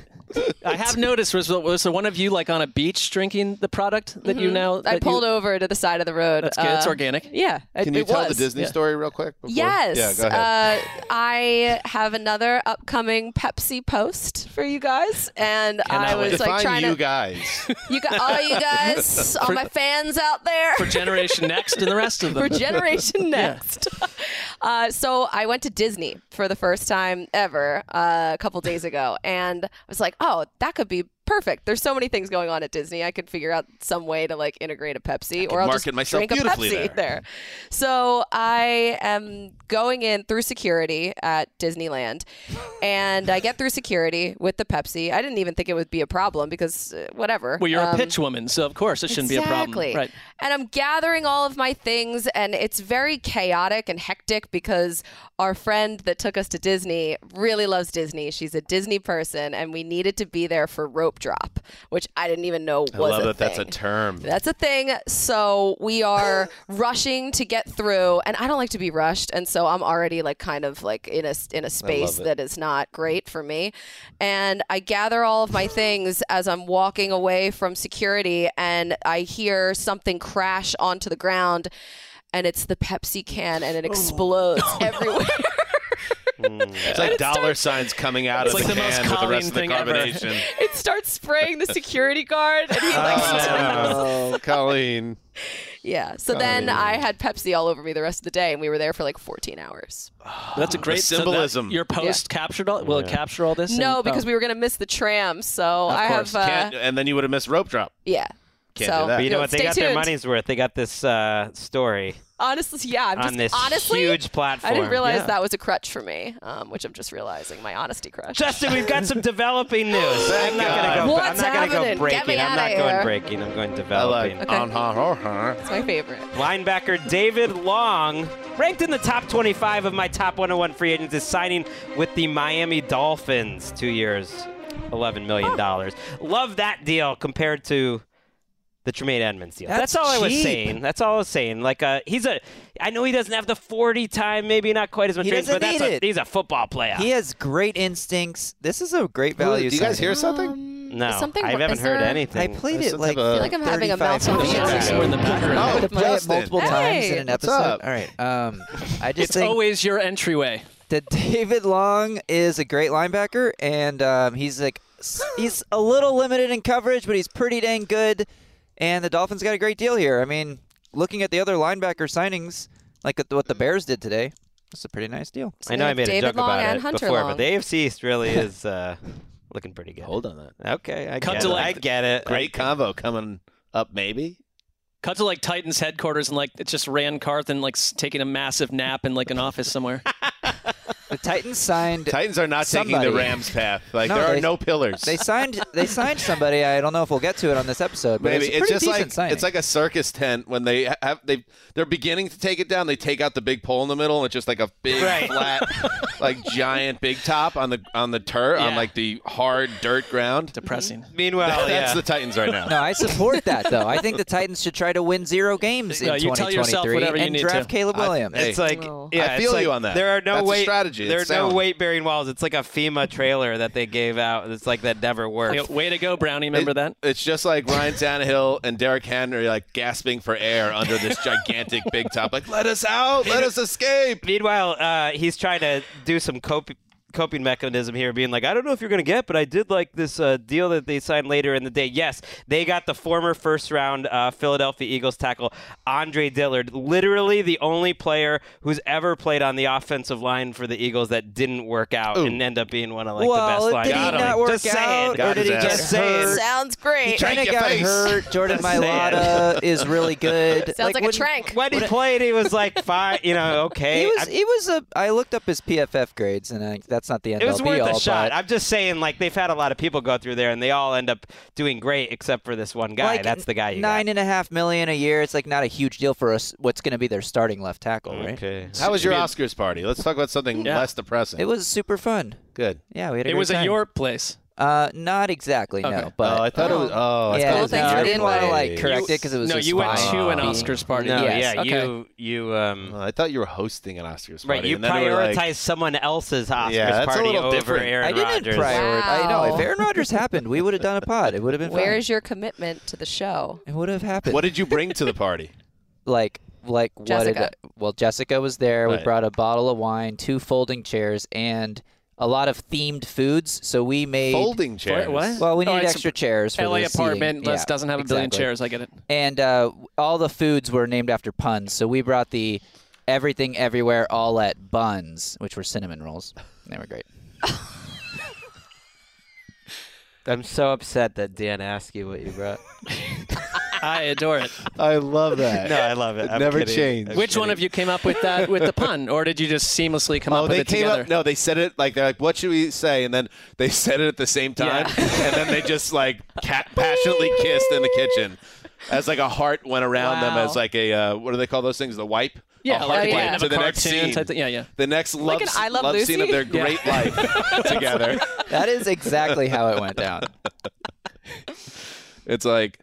I have noticed was was there one of you like on a beach drinking the product that you now? Mm-hmm. I pulled you, over to the side of the road. That's good. It's Uh, organic. Yeah. it- Can you it tell was. the Disney Yeah. story real quick? before- Yes. Yeah, go ahead. Uh, I have another upcoming Pepsi post for you guys, and I was like trying you to. guys. You got all you guys, all my fans out there. for Generation Next and the rest of them. for Generation Next. uh, so I went to Disney for the first time ever uh, a couple days ago, and I was like, "Oh, that could be perfect." There's so many things going on at Disney. I could figure out some way to like integrate a Pepsi, or I'll market just myself drink a Pepsi there. there. So I am going in through security at Disneyland, and I get through security with the Pepsi. I didn't even think it would be a problem because uh, whatever. well, you're a Um, pitch woman, so of course it shouldn't be a problem. Exactly. Right. And I'm gathering all of my things, and it's very chaotic and hectic because our friend that took us to Disney really loves Disney. She's a Disney person, and we needed to be there for rope drop, which I didn't even know I was love a that that's a term. That's a thing. So we are rushing to get through, and I don't like to be rushed, and so I'm already like kind of like in a in a space that is not great for me. And I gather all of my things as I'm walking away from security, and I hear something crash onto the ground, and it's the Pepsi can, and it oh, explodes everywhere. It's like dollar signs coming out of like the the most can with the calming rest of the thing ever. carbonation. it starts spraying the security guard, and he like oh, Colleen. Yeah. So then I had Pepsi all over me the rest of the day, and we were there for like 14 hours. That's a great so that- symbolism. your post captured all. Will it capture all this? No, And- because oh. we were gonna miss the tram. So I course. have. Uh, Can't, and then you would have missed rope drop. yeah. Can't so, do that. But you know what? They stay got their money's worth. They got this uh, story Honestly, yeah. I'm just on this honestly. huge platform. I didn't realize Yeah. that was a crutch for me, um, which I'm just realizing my honesty crutch. Justin, we've got some developing news. I'm not gonna go. What's I'm not gonna happening? go Get me breaking. I'm outta not here. going breaking. I'm going I developing. like Okay. uh-huh, It's my favorite. Linebacker David Long, ranked in the top 25 of my top 101 free agents, is signing with the Miami Dolphins. Two years, $11 million. Love that deal compared to the Tremaine Edmunds deal. That's, That's all I was saying. That's all I was saying. Like, uh, he's a. I know he doesn't have the 40 time, maybe not quite as much, He range, doesn't but that's need a, it. he's a football player. He has great instincts. This is a great value. Do you guys hear something? Um, no, something, I haven't heard there- anything. I played it like, have a- I feel like I'm having a 35 malfunction. minutes Yeah. in the background. I Oh, to play it multiple times in an What's episode. up? All right. Um, I just It's think always your entryway. that David Long is a great linebacker, and um, he's like he's a little limited in coverage, but he's pretty dang good. And the Dolphins got a great deal here. I mean, looking at the other linebacker signings, like what the Bears did today, it's a pretty nice deal. I know I made David a joke Long about and it Hunter before, Long. but the AFC East really is uh, looking pretty good. Hold on that. Okay, I Cut get to it. like- I get it. Great convo coming up, maybe. Cut to like Titans headquarters and like it's just Ran Carthon like taking a massive nap in like an office somewhere. The Titans signed. Titans are not taking the Rams path. Like No, there are they- no pillars. They signed. They signed somebody. I don't know if we'll get to it on this episode, but Maybe it's, a it's just like signing. it's like a circus tent when they have they they're beginning to take it down. They take out the big pole in the middle. And it's just like a big Right. flat, like giant big top on the on the turf on like the hard dirt ground. Depressing. Meanwhile, That's yeah. the Titans right now. No, I support that though. I think the Titans should try to win zero games in No, you tell yourself 2023 whatever you and need draft to. Caleb I- Williams. hey, It's like Oh. yeah, I it's feel like you on that. There are no That's a weight strategy. There are It's no weight bearing walls. It's like a FEMA trailer that they gave out. It's like that never worked. Like, way to go, Brownie. Remember It- that? It's just like Ryan Tannehill and Derrick Henry like gasping for air under this gigantic big top. Like, let us out, let us escape. Meanwhile, uh, he's trying to do some cop- coping mechanism here, being like, I don't know if you're going to get, but I did like this uh, deal that they signed later in the day. Yes, they got the former first round uh, Philadelphia Eagles tackle Andre Dillard, literally the only player who's ever played on the offensive line for the Eagles that didn't work out and end up being one of like well, the best line. did he not work Just saying. out, or did he get Just saying. hurt? Sounds great. China got hurt. Jordan Mailata is really good. Sounds like, a when- trank. When he played, he was like fine, you know, okay. He was. I- He was a. I looked up his PFF grades, and I, that's not the end It was all worth be all. a shot. I'm just saying, like they've had a lot of people go through there, and they all end up doing great, except for this one guy. Like, That's the guy you got. Nine and a half million a year. It's like not a huge deal for us. What's going to be their starting left tackle, right? Okay. How was your Oscars party? Let's talk about something Yeah. less depressing. It was super fun. Good. Yeah, we had a It great was time. at your place. Uh, not exactly, Okay. no. But Oh, I thought it was- oh, I yeah, thought it was no, I didn't want to like place. correct it because it was No, you went to an being- Oscars party. No, Yes, yeah, okay. you you um. Oh, I thought you were hosting an Oscars party. Right, you and then they like- someone else's Oscars Yeah, that's a party little over different. Aaron I didn't Rodgers. prioritize. I know if Aaron Rodgers happened, we would have done a pod. It would have been fun. Where is your commitment to the show? It would have happened. What did you bring to the party? like like what did I- well Jessica was there. We brought a bottle of wine, two folding chairs, and a lot of themed foods. So we made Folding chairs. What? Well, we Oh, needed it's extra chairs for LA the seating. apartment Yeah, doesn't have a billion exactly. chairs. I get it. And uh, all the foods were named after puns. So we brought the everything everywhere all at buns, which were cinnamon rolls. They were great. I'm so upset that Dan asked you what you brought. I adore it. I love that. no, I love it. It I'm never kidding. changed. I'm Which one kidding. of you came up with that with the pun, or did you just seamlessly come oh, up with they it came together? up. No, they said it like they're like, "What should we say?" And then they said it at the same time, and then they just like cat passionately kissed in the kitchen, as like a heart went around them as like a uh, what do they call those things? The wipe. Yeah, a like heart the wipe end to the next scene. type thing. Yeah, yeah. The next love, an I Love scene of Lucy? their Yeah. great life together. That is exactly how it went down. It's like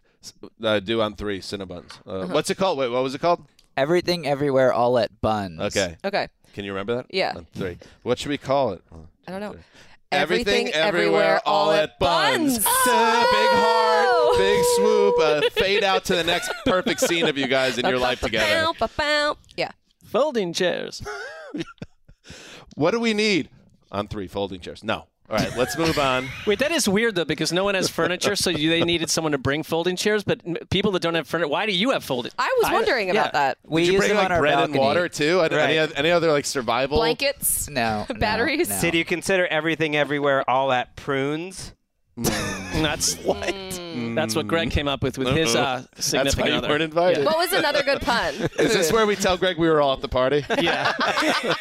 uh, do on three Cinnabons. Uh, Uh-huh. What's it called? Wait, what was it called? Everything everywhere all at buns. Okay. Okay. Can you remember that? Yeah. On three. What should we call it? I don't know. Everything, everywhere, all at buns. Ta, big heart, big swoop, uh, fade out to the next perfect scene of you guys in your life together. Bow. Yeah. Folding chairs. What do we need? On three folding chairs. No. All right, let's move on. Wait, that is weird though, because no one has furniture, so you, they needed someone to bring folding chairs. But people that don't have furniture, why do you have folding? I was wondering about that. We Did you use bring them like on our bread balcony. and water too? Any, any, Right. oth- any other like survival? Blankets. No. no, Batteries? no. So do you consider everything everywhere all at prunes? Hmm. That's what. That's what Greg came up with with his uh, That's significant why you other. weren't invited. What was another good pun? Is this where we tell Greg we were all at the party? Yeah.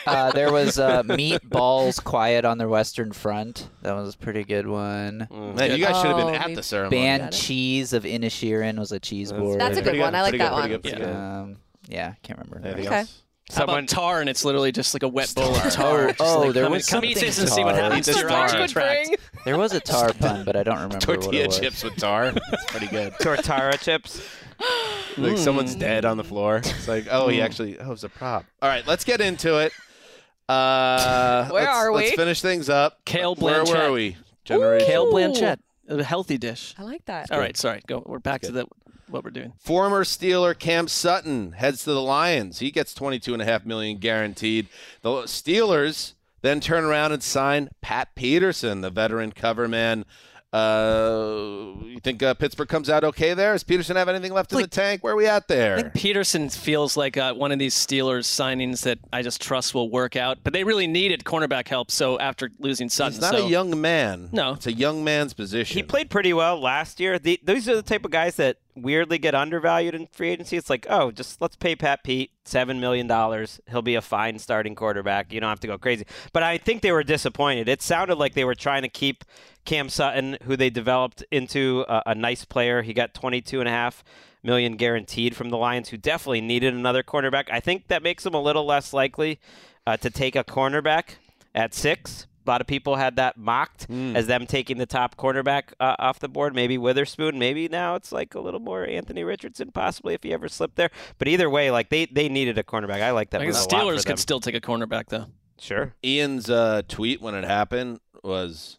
Uh, there was uh, meatballs quiet on the western front. That was a pretty good one. Man, you guys should have been Oh, at the ceremony. Band cheese of Inisherin was a cheese board. That's a Pretty good one. I like pretty that good, one. good, pretty good. Um, yeah, I can't remember. Anything Okay. else? How about tar, and it's literally just like a wet bowl of tar. Just Oh, like, there come, was come eat something this and see what tar. happens to your tar. IG Would tract. bring. There was a tar pun, but I don't remember what it Tortilla was. chips with tar. That's pretty good. Tortara chips. Like someone's dead on the floor. It's like, oh, Hmm. he actually, oh, it was a prop. All right, let's get into it. Uh, Where let's, are we? Let's finish things up. Kale blanchette. Where were Blanchett. we? Generation. Kale Ooh. Blanchett, a healthy dish. I like that. All right, sorry. Go. We're back to the what we're doing. Former Steeler Cam Sutton heads to the Lions. He gets twenty-two and a half million guaranteed. The Steelers then turn around and sign Pat Peterson, the veteran cover man. Uh, you think uh, Pittsburgh comes out okay there? Does Peterson have anything left in the tank? Where are we at I there? think Peterson feels like uh, one of these Steelers signings that I just trust will work out. But they really needed cornerback help. So after losing Sutton, He's not so a young man. No. it's a young man's position. He played pretty well last year. The, those are the type of guys that weirdly get undervalued in free agency. It's like, oh, just let's pay Pat Pete seven million dollars. He'll be a fine starting quarterback. You don't have to go crazy. But I think they were disappointed. It sounded like they were trying to keep Cam Sutton, who they developed into a, a nice player. He got twenty-two and a half million guaranteed from the Lions, who definitely needed another cornerback. I think that makes them a little less likely uh, to take a cornerback at six. A lot of people had that mocked as them taking the top cornerback uh, off the board. Maybe Witherspoon. Maybe now it's like a little more Anthony Richardson, possibly if he ever slipped there. But either way, like they, they needed a cornerback. I like that. I think the move lot for Steelers them. could still take a cornerback though. Sure. Ian's uh, tweet when it happened was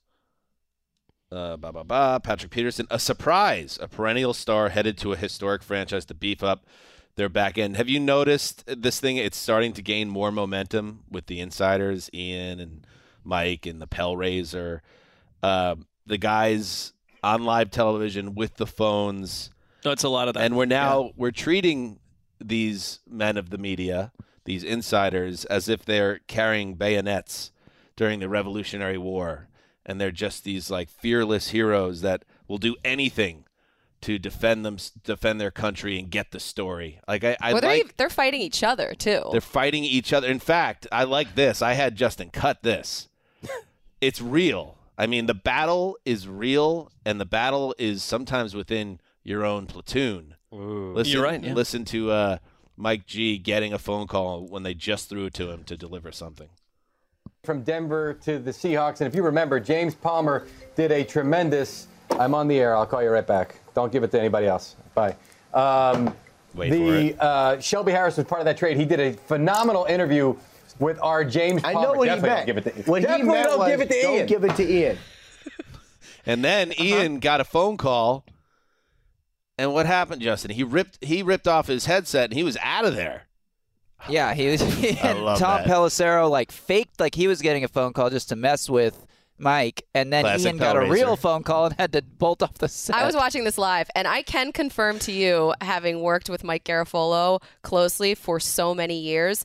uh, ba ba ba. Patrick Peterson, a surprise, a perennial star headed to a historic franchise to beef up their back end. Have you noticed this thing? It's starting to gain more momentum with the insiders, Ian and Mike and the Pellraiser, uh, the guys on live television with the phones. No, it's a lot of that. And we're now we're treating these men of the media, these insiders, as if they're carrying bayonets during the Revolutionary War, and they're just these like fearless heroes that will do anything to defend them, defend their country, and get the story. Like I, I Well, they're, like they're fighting each other too. they're fighting each other. In fact, I like this. I had Justin cut this. It's real. I mean, the battle is real, and the battle is sometimes within your own platoon. Listen, You're right, yeah. Listen to uh, Mike G getting a phone call when they just threw it to him to deliver something. From Denver to the Seahawks. And if you remember, James Palmer did a tremendous. I'm on the air. I'll call you right back. Don't give it to anybody else. Bye. Um, Wait the for Uh, Shelby Harris was part of that trade. He did a phenomenal interview with our James I know what he Definitely meant. Give it to What he Definitely meant don't was, give it to don't Ian. give it to Ian. And then Uh-huh. Ian got a phone call. And what happened, Justin? He ripped he ripped off his headset and he was out of there. Yeah, he was. and love Tom that. Pelissero like faked like he was getting a phone call just to mess with Mike, and then Classic Ian got a Hellraiser. real phone call and had to bolt off the set. I was watching this live, and I can confirm to you, having worked with Mike Garafolo closely for so many years,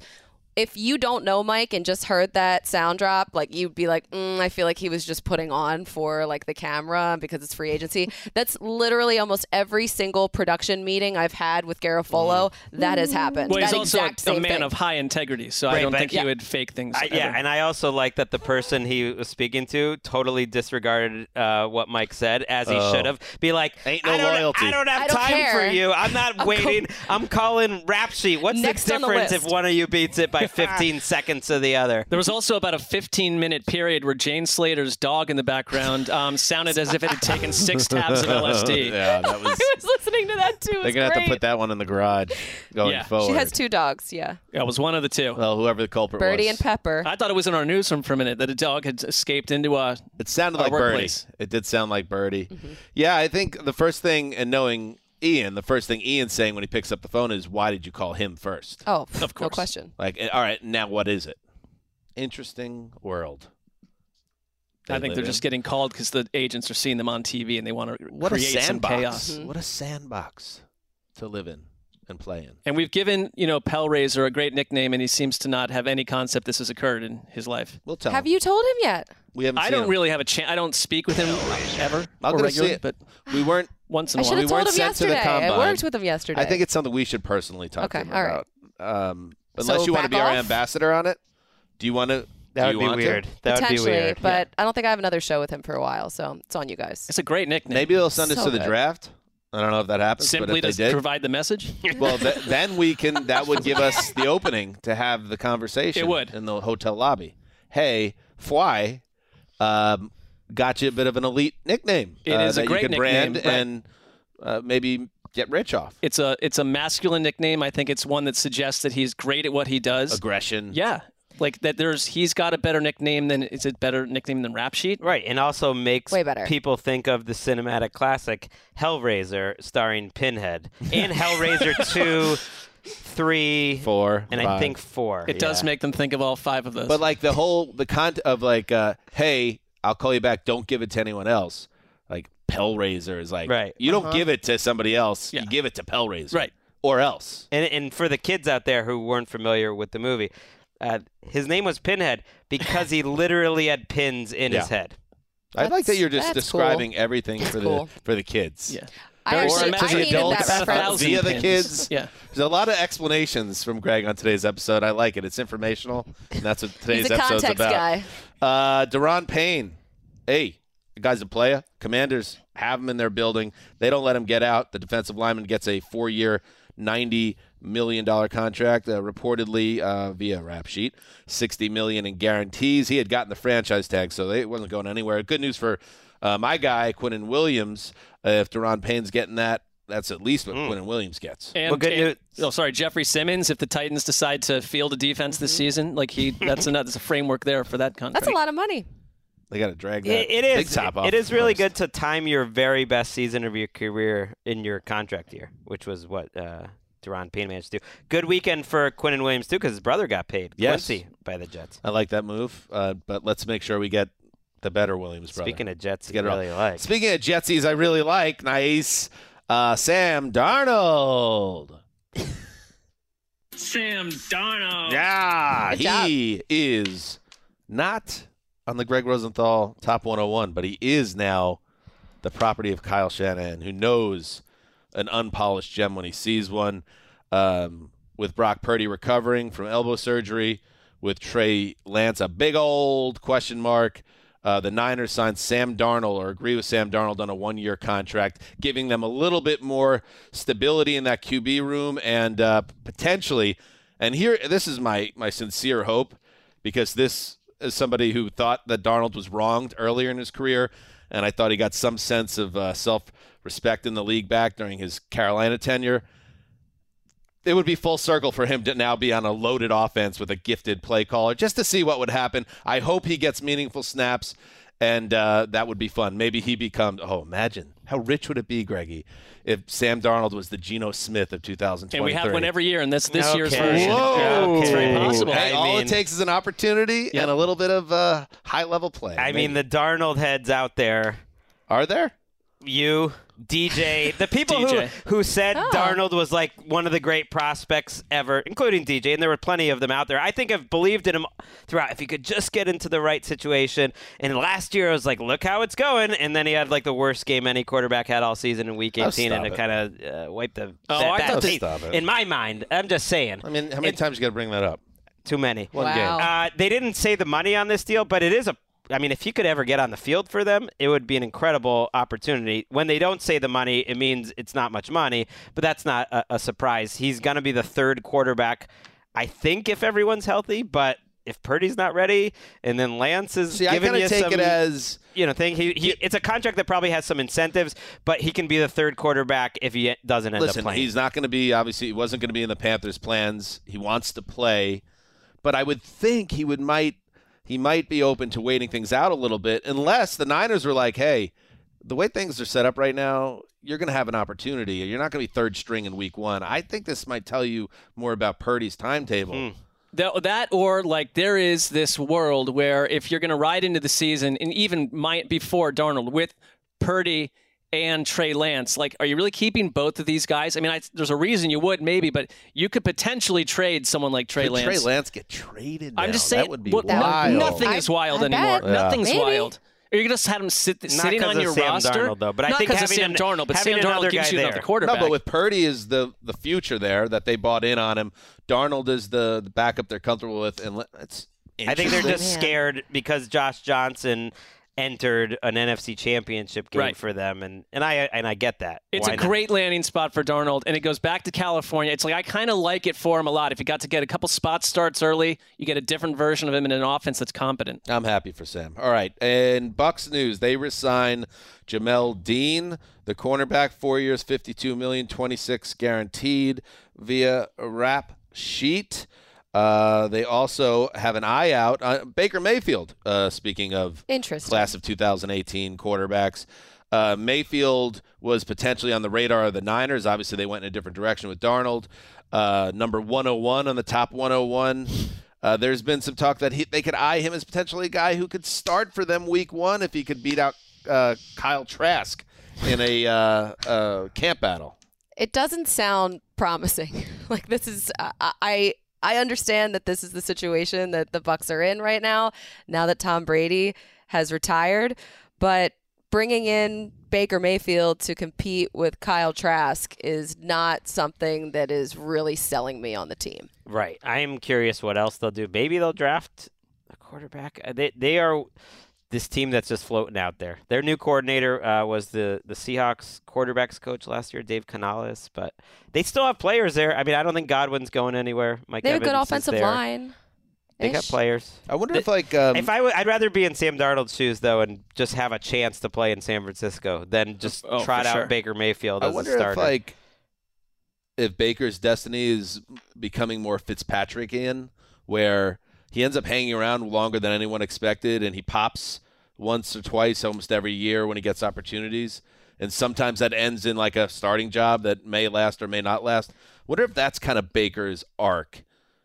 if you don't know Mike and just heard that sound drop, like you'd be like, mm, I feel like he was just putting on for like the camera because it's free agency. That's literally almost every single production meeting I've had with Garafolo that has happened. Well, he's that also exact a, same man thing. of high integrity, so I don't think Yeah. he would fake things. I, yeah, and I also like that the person he was speaking to totally disregarded uh, what Mike said, as he Oh. should have. Be like, Ain't no I don't, loyalty. I don't have I don't time for you. I'm not I'm waiting. I'm calling rap sheet. What's Next the on the difference if one of you beats it by 15 seconds to the other? There was also about a 15 minute period where Jane Slater's dog in the background um, sounded as if it had taken six tabs of LSD. yeah, that was. I was listening to that too. They're gonna have to put that one in the garage going Yeah. forward. She has two dogs, yeah. Yeah, it was one of the two. Well, whoever the culprit Birdie was. Birdie and Pepper. I thought it was in our newsroom for a minute that a dog had escaped into a. It sounded Our like Birdie. It did sound like Birdie. Mm-hmm. Yeah, I think the first thing, and knowing Ian, the first thing Ian's saying when he picks up the phone is, "Why did you call him first? Oh, Of course, no question. Like, eh, all right, now what is it? Interesting world. I think they're in. just getting called because the agents are seeing them on TV and they want to what a create some sandbox. chaos. Mm-hmm. What a sandbox to live in and play in. And we've given, you know, Pellraiser a great nickname, and he seems to not have any concept this has occurred in his life. We'll tell Have him. you told him yet? We haven't I seen don't him. really have a chance. I don't speak with him ever I'm or gonna see it. but We weren't. once in I a should while. have we weren't him sent to the yesterday. I worked with him yesterday. I think it's something we should personally talk Okay, to him all right. about. Um, unless So you want to back be our ambassador on it. Do you want to? That would be want to? weird. That would be potentially, weird. but I don't think I have another show with him for a while, so it's on you guys. It's a great nickname. Maybe they'll send us So to the draft. I don't know if that happens. Simply but to they did, provide the message. well, th- then we can. That would give us the opening to have the conversation. It would. in the hotel lobby. Hey, Fly, um, got you a bit of an elite nickname. It uh, is a great you can brand right. and uh, maybe get rich off. It's a it's a masculine nickname. I think it's one that suggests that he's great at what he does. Aggression. Yeah, like that. There's he's got a better nickname than is it better nickname than Rap Sheet? Right, and also makes Way better. people think of the cinematic classic Hellraiser starring Pinhead and Hellraiser 2, 3, Four, and I think 4. It does make them think of all five of those. But like the whole the content of like, uh, hey, I'll call you back. Don't give it to anyone else. Like Pellraiser is like, Right. You don't give it to somebody else. Yeah. You give it to Pellraiser, Right. Or else. And, and for the kids out there who weren't familiar with the movie, uh, his name was Pinhead because he literally had pins in his Yeah. head. I like that you're just that's describing everything for cool. the for the kids. yeah. I Or actually I needed adults that a reference. thousand via the kids. Yeah. There's a lot of explanations from Greg on today's episode. I like it. It's informational, and that's what today's He's a episode's context about. guy. Uh, Da'Ron Payne, hey, the guy's a player. Commanders have him in their building. They don't let him get out. The defensive lineman gets a four-year, ninety million dollar contract, uh, reportedly uh, via rap sheet, sixty million in guarantees. He had gotten the franchise tag, so they, it wasn't going anywhere. Good news for uh, my guy Quinnen Williams. Uh, if Da'Ron Payne's getting that, that's at least what Quinnen Williams gets. And, Well, good and- news- oh, sorry, Jeffrey Simmons. If the Titans decide to field a defense this season, like he, that's another that's a framework there for that contract. That's a lot of money. They got to drag that It, it big is. top off. it is really first. good to time your very best season of your career in your contract year, which was what uh, Deron Payne managed to do. Good weekend for Quinnen Williams too, because his brother got paid. Yes. Quincy by the Jets. I like that move, uh, but let's make sure we get the better Williams brother. Speaking of Jets, Get you it all. really like. Speaking of Jetsies, I really like nice uh, Sam Darnold. Sam Darnold. Yeah, Good job. he is not on the Greg Rosenthal top 101, but he is now the property of Kyle Shanahan, who knows an unpolished gem when he sees one. Um, with Brock Purdy recovering from elbow surgery, with Trey Lance a big old question mark. Uh, the Niners signed Sam Darnold or agree with Sam Darnold on a one year contract, giving them a little bit more stability in that QB room and uh, potentially. And here, this is my, my sincere hope because this is somebody who thought that Darnold was wronged earlier in his career. And I thought he got some sense of uh, self respect in the league back during his Carolina tenure it would be full circle for him to now be on a loaded offense with a gifted play caller just to see what would happen. I hope he gets meaningful snaps, and uh, that would be fun. Maybe he becomes. Oh, imagine how rich would it be, Greggy, if Sam Darnold was the Geno Smith of 2023? And we have one every year, and this this Okay. year's version. Whoa. It's very possible. Hey, I all mean- it takes is an opportunity and a little bit of uh, high level play. I mean, the Darnold heads out there. Are there? You, DJ, the people DJ. who who said Darnold was like one of the great prospects ever, including DJ, and there were plenty of them out there. I think I've believed in him throughout. If he could just get into the right situation. And last year I was like, look how it's going, and then he had like the worst game any quarterback had all season in Week Oh, 18, and it it. kind of uh, wiped the Oh, that, I that thought taste. Stop it. in my mind. I'm just saying. I mean, how many It- times you got to bring that up? Too many. One Wow. game. Uh, they didn't say the money on this deal, but it is a. I mean, if he could ever get on the field for them, it would be an incredible opportunity. When they don't say the money, it means it's not much money, but that's not a, a surprise. He's going to be the third quarterback, I think, if everyone's healthy. But if Purdy's not ready, and then Lance is See, giving kind you take some, it as you know thing. He, he it's a contract that probably has some incentives, but he can be the third quarterback if he doesn't end Listen, up playing. he's not going to be obviously he wasn't going to be in the Panthers' plans. He wants to play, but I would think he would might he might be open to waiting things out a little bit unless the Niners were like, "Hey, the way things are set up right now, you're going to have an opportunity. You're not going to be third string in week 1." I think this might tell you more about Purdy's timetable. Hmm. That, that or like there is this world where if you're going to ride into the season and even might before Darnold with Purdy and Trey Lance, like are you really keeping both of these guys? I mean, I, there's a reason you would maybe, but you could potentially trade someone like Trey Could Lance. Trey Lance get traded? I'm just saying that would be well, no- nothing I- is wild I anymore. bet. Yeah. Nothing's Maybe. wild. Are you going to just have him sit, Not sitting 'cause on of your Sam roster? Darnold, though, but I think because of having Sam an- Darnold, but Sam another Darnold gives you there. another No, quarterback. No, but with Purdy is the the future there that they bought in on him. Darnold is the, the backup they're comfortable with, and it's. I think they're interesting. just scared because Josh Johnson entered an NFC Championship game Right. for them, and and I and I get that. It's Why a not? great landing spot for Darnold, and it goes back to California. It's like I kind of like it for him a lot. If you got to get a couple spot starts early, you get a different version of him in an offense that's competent. I'm happy for Sam. All right, and Bucks news: they resign Jamel Dean, the cornerback, four years, 52 million, 26 guaranteed via a rap sheet. Uh, they also have an eye out. Uh, Baker Mayfield. Uh, speaking of class of 2018 quarterbacks. Uh, Mayfield was potentially on the radar of the Niners. Obviously, they went in a different direction with Darnold. Uh, number 101 on the top 101. Uh, there's been some talk that he, they could eye him as potentially a guy who could start for them week one if he could beat out uh, Kyle Trask in a uh, uh, camp battle. It doesn't sound promising. like this is I I I understand that this is the situation that the Bucks are in right now. Now that Tom Brady has retired, but bringing in Baker Mayfield to compete with Kyle Trask is not something that is really selling me on the team. Right. I am curious what else they'll do. Maybe they'll draft a quarterback. They they are this team that's just floating out there. Their new coordinator uh, was the the Seahawks quarterbacks coach last year, Dave Canales. But they still have players there. I mean, I don't think Godwin's going anywhere. Mike They have a good offensive line. They got players. I wonder if like um, if I w- I'd rather be in Sam Darnold's shoes though, and just have a chance to play in San Francisco than just Oh, trot out sure. Baker Mayfield I wonder a starter. if like if Baker's destiny is becoming more Fitzpatrickian, where he ends up hanging around longer than anyone expected, and he pops once or twice almost every year when he gets opportunities. And sometimes that ends in like a starting job that may last or may not last. Wonder if that's kind of Baker's arc.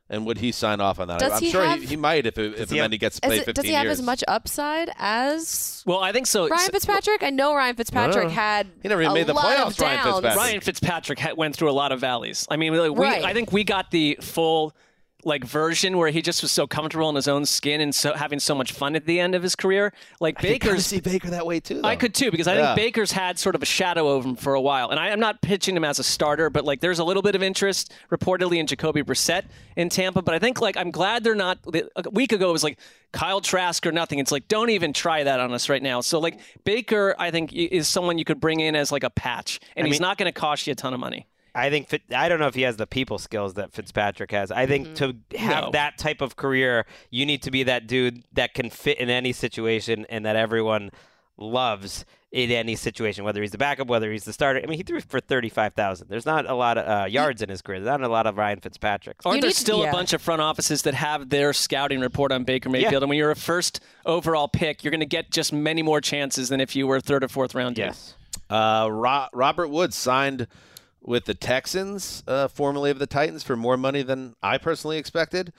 And would he sign off on that? Does I'm he sure have- he, he might if, it, if he and have- he gets to play it- 15 does he have years. as much upside as Well, I think so. Ryan Fitzpatrick? I know Ryan Fitzpatrick had He never even a made the playoffs, Ryan. Fitzpatrick. Ryan Fitzpatrick went through a lot of valleys. I mean, like, we, Right. I think we got the full like version where he just was so comfortable in his own skin and so having so much fun at the end of his career. Like I could Baker's see Baker that way too. I could too because I Yeah. think Baker's had sort of a shadow over him for a while, and I am not pitching him as a starter, but like there's a little bit of interest reportedly in Jacoby Brissett in Tampa. But I think like I'm glad they're not. A week ago it was like Kyle Trask or nothing. It's like don't even try that on us right now. So like Baker, I think is someone you could bring in as like a patch, and I he's mean- not going to cost you a ton of money. I think Fit, I don't know if he has the people skills that Fitzpatrick has. I think to have No. that type of career, you need to be that dude that can fit in any situation and that everyone loves in any situation, whether he's the backup, whether he's the starter. I mean, he threw for thirty-five thousand. There's not a lot of uh, yards in his career. There's not a lot of Ryan Fitzpatrick. Aren't there need to- still yeah. a bunch of front offices that have their scouting report on Baker Mayfield? And when you're a first overall pick, you're going to get just many more chances than if you were third or fourth round. Yes. Uh, Ro- Robert Woods signed with the Texans, uh, formerly of the Titans, for more money than I personally expected.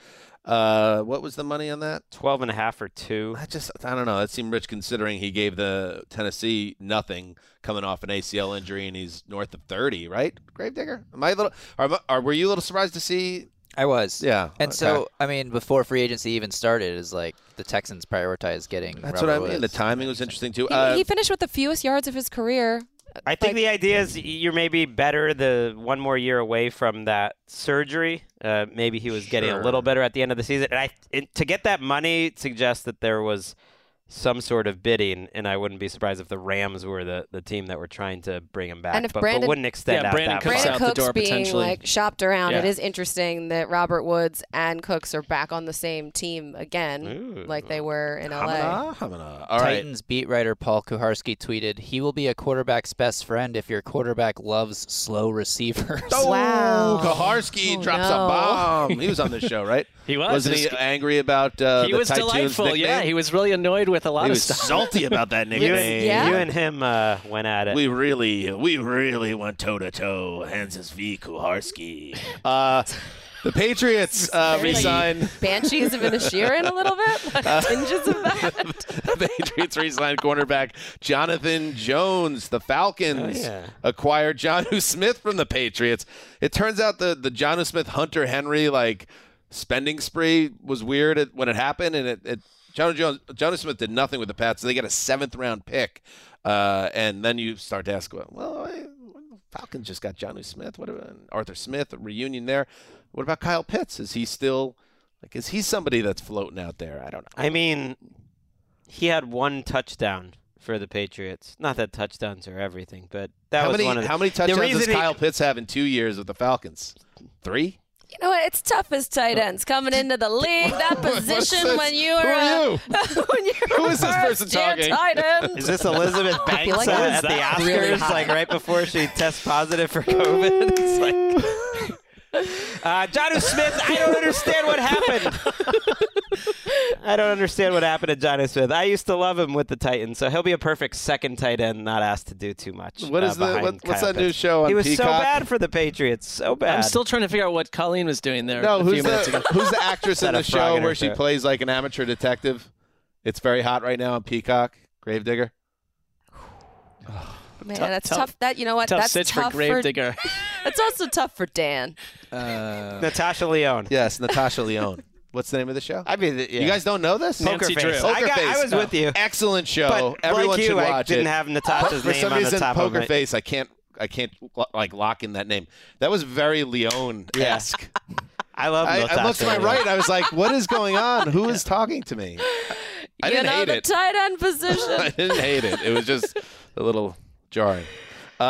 Uh, what was the money on that? 12 and a half or two. I just, I don't know. That seemed rich considering he gave the Tennessee nothing coming off an ACL injury and he's north of 30, right? Gravedigger? Am I a little, are, are, were you a little surprised to see? I was. Yeah. And okay. so, I mean, before free agency even started, is like the Texans prioritized getting. That's Robert what I mean. The timing was interesting too. He, Uh, he finished with the fewest yards of his career. I think the idea is you're maybe better the one more year away from that surgery. Uh, maybe he was getting a little better at the end of the season. And I it, to get that money suggests that there was some sort of bidding, and I wouldn't be surprised if the Rams were the, the team that were trying to bring him back, And if but, Brandon- but wouldn't extend Yeah, out Brandon that Cooks far. Out the Cooks door being potentially. like shopped around. It Yeah. is interesting that Robert Woods and Cooks are back on the same team again, Ooh. like they were in LA. Hamana, Hamana. All right. Titans beat writer Paul Kuharsky tweeted, "He will be a quarterback's best friend if your quarterback loves slow receivers." Oh, Wow. Kuharsky Oh, drops no. a bomb. He was on the show, right? He was. Wasn't he angry about uh, he the was Titans delightful. nickname? Yeah, he was really annoyed with a lot He of was stuff. salty about that You nickname. and, Yeah? you and him uh, went at it. We really, we really went toe to toe. Hanzus v. Kuharsky. Uh, the Patriots uh, Very, like, re-signed. Banshees of Inisherin a little bit, like tinges of that. the Patriots re-signed cornerback Jonathan Jones. The Falcons Oh, yeah. acquired Jonnu Smith from the Patriots. It turns out the the Jonnu Smith Hunter Henry like spending spree was weird when it happened, and it. it John Jones, Jonnu Smith did nothing with the Pats. So they get a seventh round pick, uh, and then you start to ask, well, well I- Falcons just got Jonnu Smith. What about Arthur Smith? A reunion there. What about Kyle Pitts? Is he still like? Is he somebody that's floating out there? I don't know. I mean, he had one touchdown for the Patriots. Not that touchdowns are everything, but that how was many one of the, how many touchdowns does reason he- Kyle Pitts have in two years with the Falcons? Three. You know what? It's tough as tight ends coming into the league. That position when you're Who are uh, you? when you're Who is this person first year talking? Tight end. Is this Elizabeth I Banks like uh, at the Oscars, really like right before she tests positive for COVID? It's like, uh, John Smith, I don't understand what happened. I don't understand what happened to John Smith. I used to love him with the Titans, so he'll be a perfect second tight end, not asked to do too much. What is uh, the- what- what's Kyle that new show on He was so bad for the Patriots, so bad. I'm still trying to figure out what Colleen was doing there. No, a who's few minutes the ago. who's the actress in the show where she plays like an amateur detective? It's very hot right now on Peacock. Gravedigger. Man, Tough- that's tough- tough. That you know what? tough that's sitch for tough Gravedigger. That's also tough for Dan. Uh, Natasha Lyonne. Yes, Natasha Lyonne. What's the name of the show? I mean, yeah. You guys don't know this? Poker Nancy Face. Drew. I, got, I Face. was with you. Excellent show. But Everyone like you, should watch I didn't it. have Natasha's For name some on reason, the top of Poker Face. I can't. I can't like lock in that name. That was very Lyonne esque. I love I, Natasha. I looked to my Lyonne. right. I was like, "What is going on? Who is talking to me?" I you didn't know hate the it. tight end position. I didn't hate it. It was just a little jarring. Uh,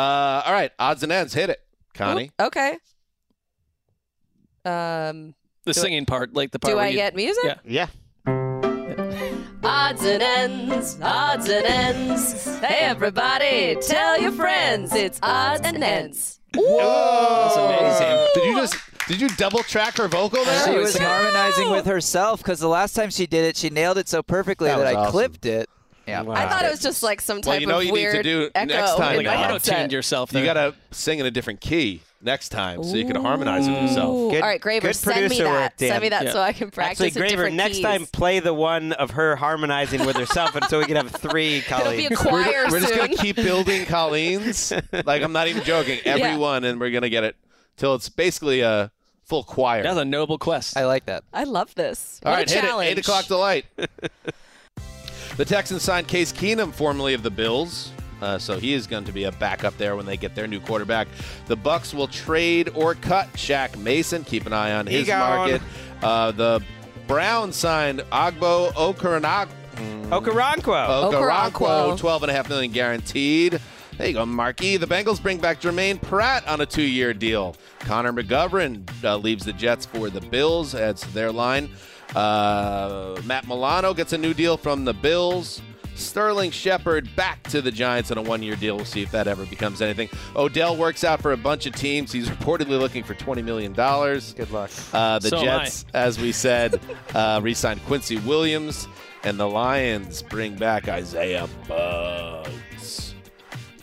all right, odds and ends. Hit it, Connie. okay. Um, The singing part, like the part. do where I you- get music? Yeah. Yeah. Odds and ends, odds and ends. Hey everybody, tell your friends it's odds and ends. That's amazing. Did you just did you double track her vocal there? she was harmonizing with herself because the last time she did it, she nailed it so perfectly That that, I awesome. clipped it Yeah. I thought it was just like some type Well, you know of you weird need to do echo next time. in my headset. yourself. You gotta sing in a different key next time, so you can harmonize with yourself. Ooh. All right, Graver, send me that. work, Send me that so I can practice Actually, at Graver, different next keys. time play the one of her harmonizing with herself, and so we can have three It'll Colleen. be a choir We're just gonna keep building Colleen's. like I'm not even joking. Everyone, Yeah. and we're gonna get it till it's basically a full choir. That's a noble quest. I like that. I love this. All What right, a hit challenge. it. Eight o'clock delight. the Texans signed Case Keenum, formerly of the Bills. Uh, so he is going to be a backup there when they get their new quarterback. The Bucks will trade or cut Shaq Mason. Keep an eye on his market. Uh, the Browns signed Agbo Okaranok. Okoronkwo. Okoronkwo, twelve and a half million guaranteed. There you go, Marky. The Bengals bring back Jermaine Pratt on a two-year deal. Connor McGovern uh, leaves the Jets for the Bills, adds to their line. Uh, Matt Milano gets a new deal from the Bills. Sterling Shepard back to the Giants on a one-year deal. We'll see if that ever becomes anything. Odell works out for a bunch of teams. He's reportedly looking for twenty million dollars. Good luck. Uh, the So. Jets, as we said, uh, re-signed Quincy Williams, and the Lions bring back Isaiah Buggs.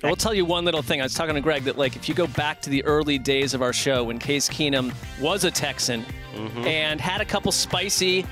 I will tell you one little thing. I was talking to Greg that, like, if you go back to the early days of our show when Case Keenum was a Texan and had a couple spicy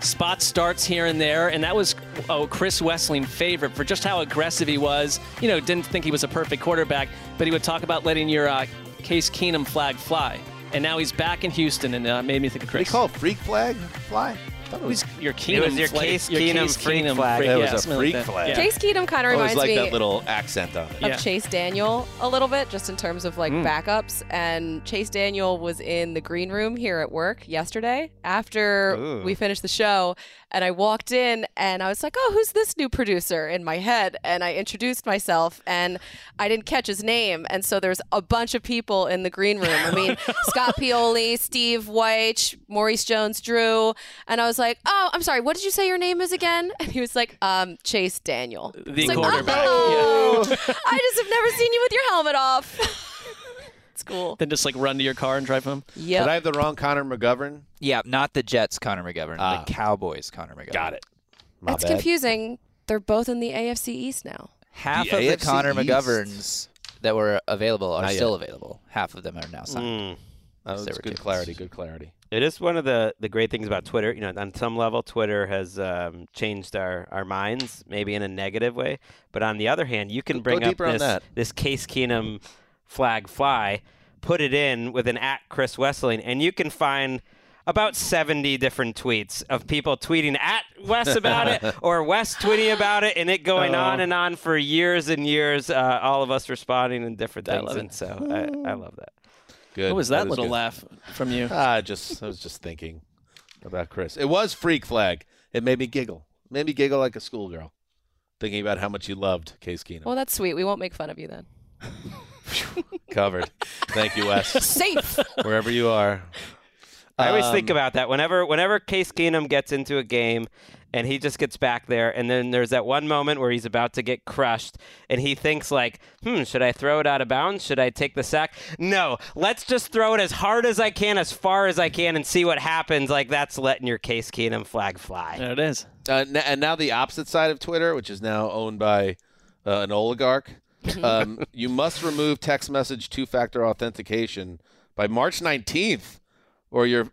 spot starts here and there, and that was oh, Chris Wesseling favorite for just how aggressive he was. You know, didn't think he was a perfect quarterback, but he would talk about letting your uh, Case Keenum flag fly. And now he's back in Houston, and uh, made me think of What do you Chris. call it? Freak flag? Fly? I thought it was, your Keenum It was your flag- Case your Keenum freak flag. freak- That yeah, was a freak like flag. Yeah. Case Keenum kind of reminds like me that little accent on it. of Yeah. Chase Daniel a little bit, just in terms of like mm. backups. And Chase Daniel was in the green room here at work yesterday after Ooh. we finished the show. And I walked in and I was like, oh, who's this new producer in my head? And I introduced myself and I didn't catch his name. And so there's a bunch of people in the green room. I mean, Scott Pioli, Steve White, Maurice Jones Drew. And I was like, oh, I'm sorry, what did you say your name is again? And he was like, um, Chase Daniel. The It's like, quarterback. Oh, I just have never seen you with your helmet off. it's cool. Then just like run to your car and drive home. Yeah. Did I have the wrong Connor McGovern? Yeah, not the Jets, Connor McGovern. Ah. The Cowboys, Connor McGovern. Got it. My That's bad. confusing. They're both in the AFC East now. Half The of the AFC Connor East. McGoverns that were available are Not still yet. available. Half of them are now signed. Mm. That was They were good kids. clarity. Good clarity. It is one of the, the great things about Twitter. You know, on some level, Twitter has um, changed our, our minds, maybe in a negative way. But on the other hand, you can Go bring up deeper on this, that. this Case Keenum flag fly, put it in with an at Chris Wesseling, and you can find about 70 different tweets of people tweeting at Wes about it or Wes tweeting about it and it going Oh. on and on for years and years, uh, all of us responding in different I things. love it. And so I, I love that. Good. What was that, is little good. laugh from you? Ah, just I was just thinking about Chris. It was freak flag. It made me giggle. made me giggle like a schoolgirl, thinking about how much you loved Case Keenum. Well, that's sweet. We won't make fun of you then. Covered. Thank you, Wes. Safe. Wherever you are. I always think Um, about that whenever whenever Case Keenum gets into a game and he just gets back there and then there's that one moment where he's about to get crushed and he thinks like, "Hmm, should I throw it out of bounds? Should I take the sack?" No, let's just throw it as hard as I can as far as I can and see what happens. Like that's letting your Case Keenum flag fly. There it is. Uh, and now the opposite side of Twitter, which is now owned by uh, an oligarch. Um, you must remove text message two-factor authentication by March 19th, or your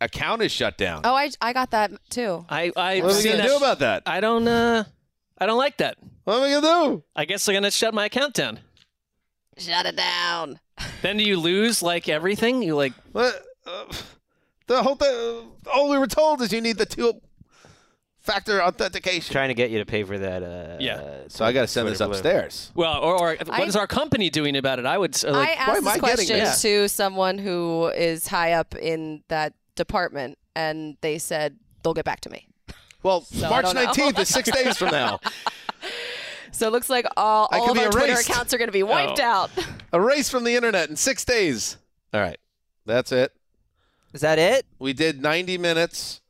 account is shut down. Oh, I, I got that too. I I what are we gonna do about that? I don't uh I don't like that. What are we gonna do? I guess I'm gonna shut my account down. Shut it down. Then do you lose like everything? You like What? Uh, the whole thing. All we were told is you need the two-factor authentication. Trying to get you to pay for that. Uh, Yeah. So I got to send this Twitter blue. upstairs. well, or, or what I- is our company doing about it? I would uh, like, I asked am I question this? to someone who is high up in that department, and they said they'll get back to me. Well, I March 19th is six days from now. So it looks like all, I all of be our Twitter accounts are going to be wiped Oh. out. Erased from the internet in six days. All right. That's it. Is that it? We did 90 minutes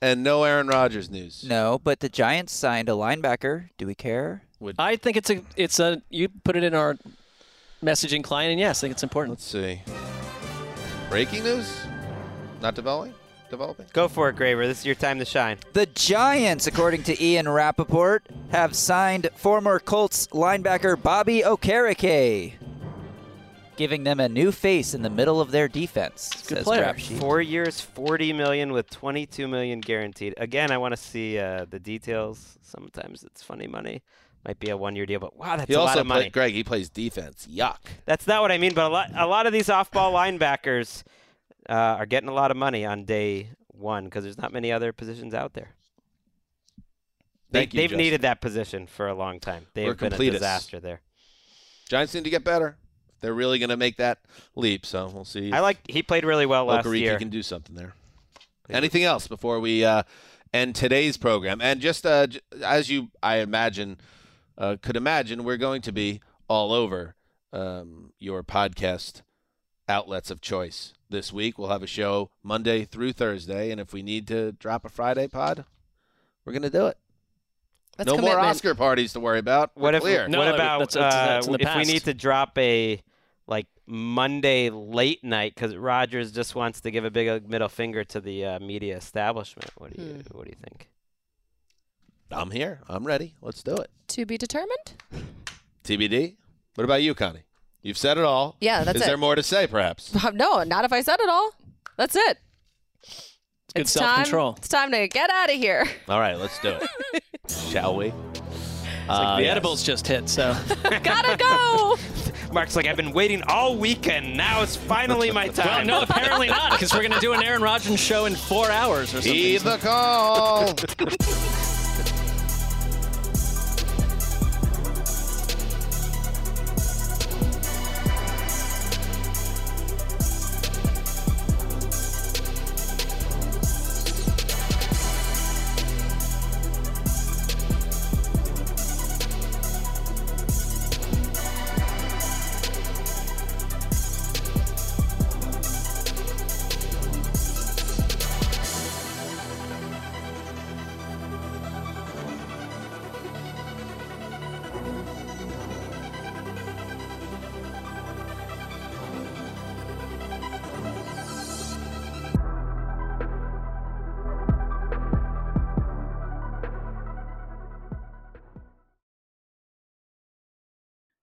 and no Aaron Rodgers news. No, but the Giants signed a linebacker. Do we care? I think it's a it's a you put it in our messaging client, and yes, I think it's important. Let's see. Breaking news? Not developing? developing? Go for it, Graver. This is your time to shine. The Giants, according to Ian Rapoport, have signed former Colts linebacker Bobby Okereke, giving them a new face in the middle of their defense. Good says player. Sheet. Four years, forty million with twenty-two million guaranteed. Again, I want to see uh, the details. Sometimes it's funny money. Might be a one-year deal, but wow, that's he a also lot of money. play- Greg, he plays defense. Yuck. That's not what I mean, but a lot, a lot of these off-ball linebackers uh, are getting a lot of money on day one because there's not many other positions out there. They, Thank you, they've Justin. needed that position for a long time. They've We're been a disaster there. Giants need to get better. They're really going to make that leap, so we'll see. I like he played really well last Okereke year. can do something there. Anything else before we uh, end today's program? And just uh, j- as you, I imagine, uh, could imagine, we're going to be all over um, your podcast outlets of choice this week. We'll have a show Monday through Thursday, and if we need to drop a Friday pod, we're going to do it. That's no more. Oscar parties to worry about. We're What if? clear. What about uh, if we need to drop a like Monday late night because Rodgers just wants to give a big uh, middle finger to the uh, media establishment? What do you Hmm. What do you think? I'm here. I'm ready. Let's do it. To be determined. TBD. What about you, Connie? You've said it all. Yeah, that's Is it. there more to say, perhaps? No, not if I said it all. That's it. It's good It's self-control. Time, it's time to get out of here. All right, let's do it. Shall we? It's Uh, like the yes. edibles just hit, so Gotta go. Mark's like, I've been waiting all weekend. Now it's finally my well, time. no, apparently not, because we're gonna do an Aaron Rodgers show in four hours or something. Heed the call.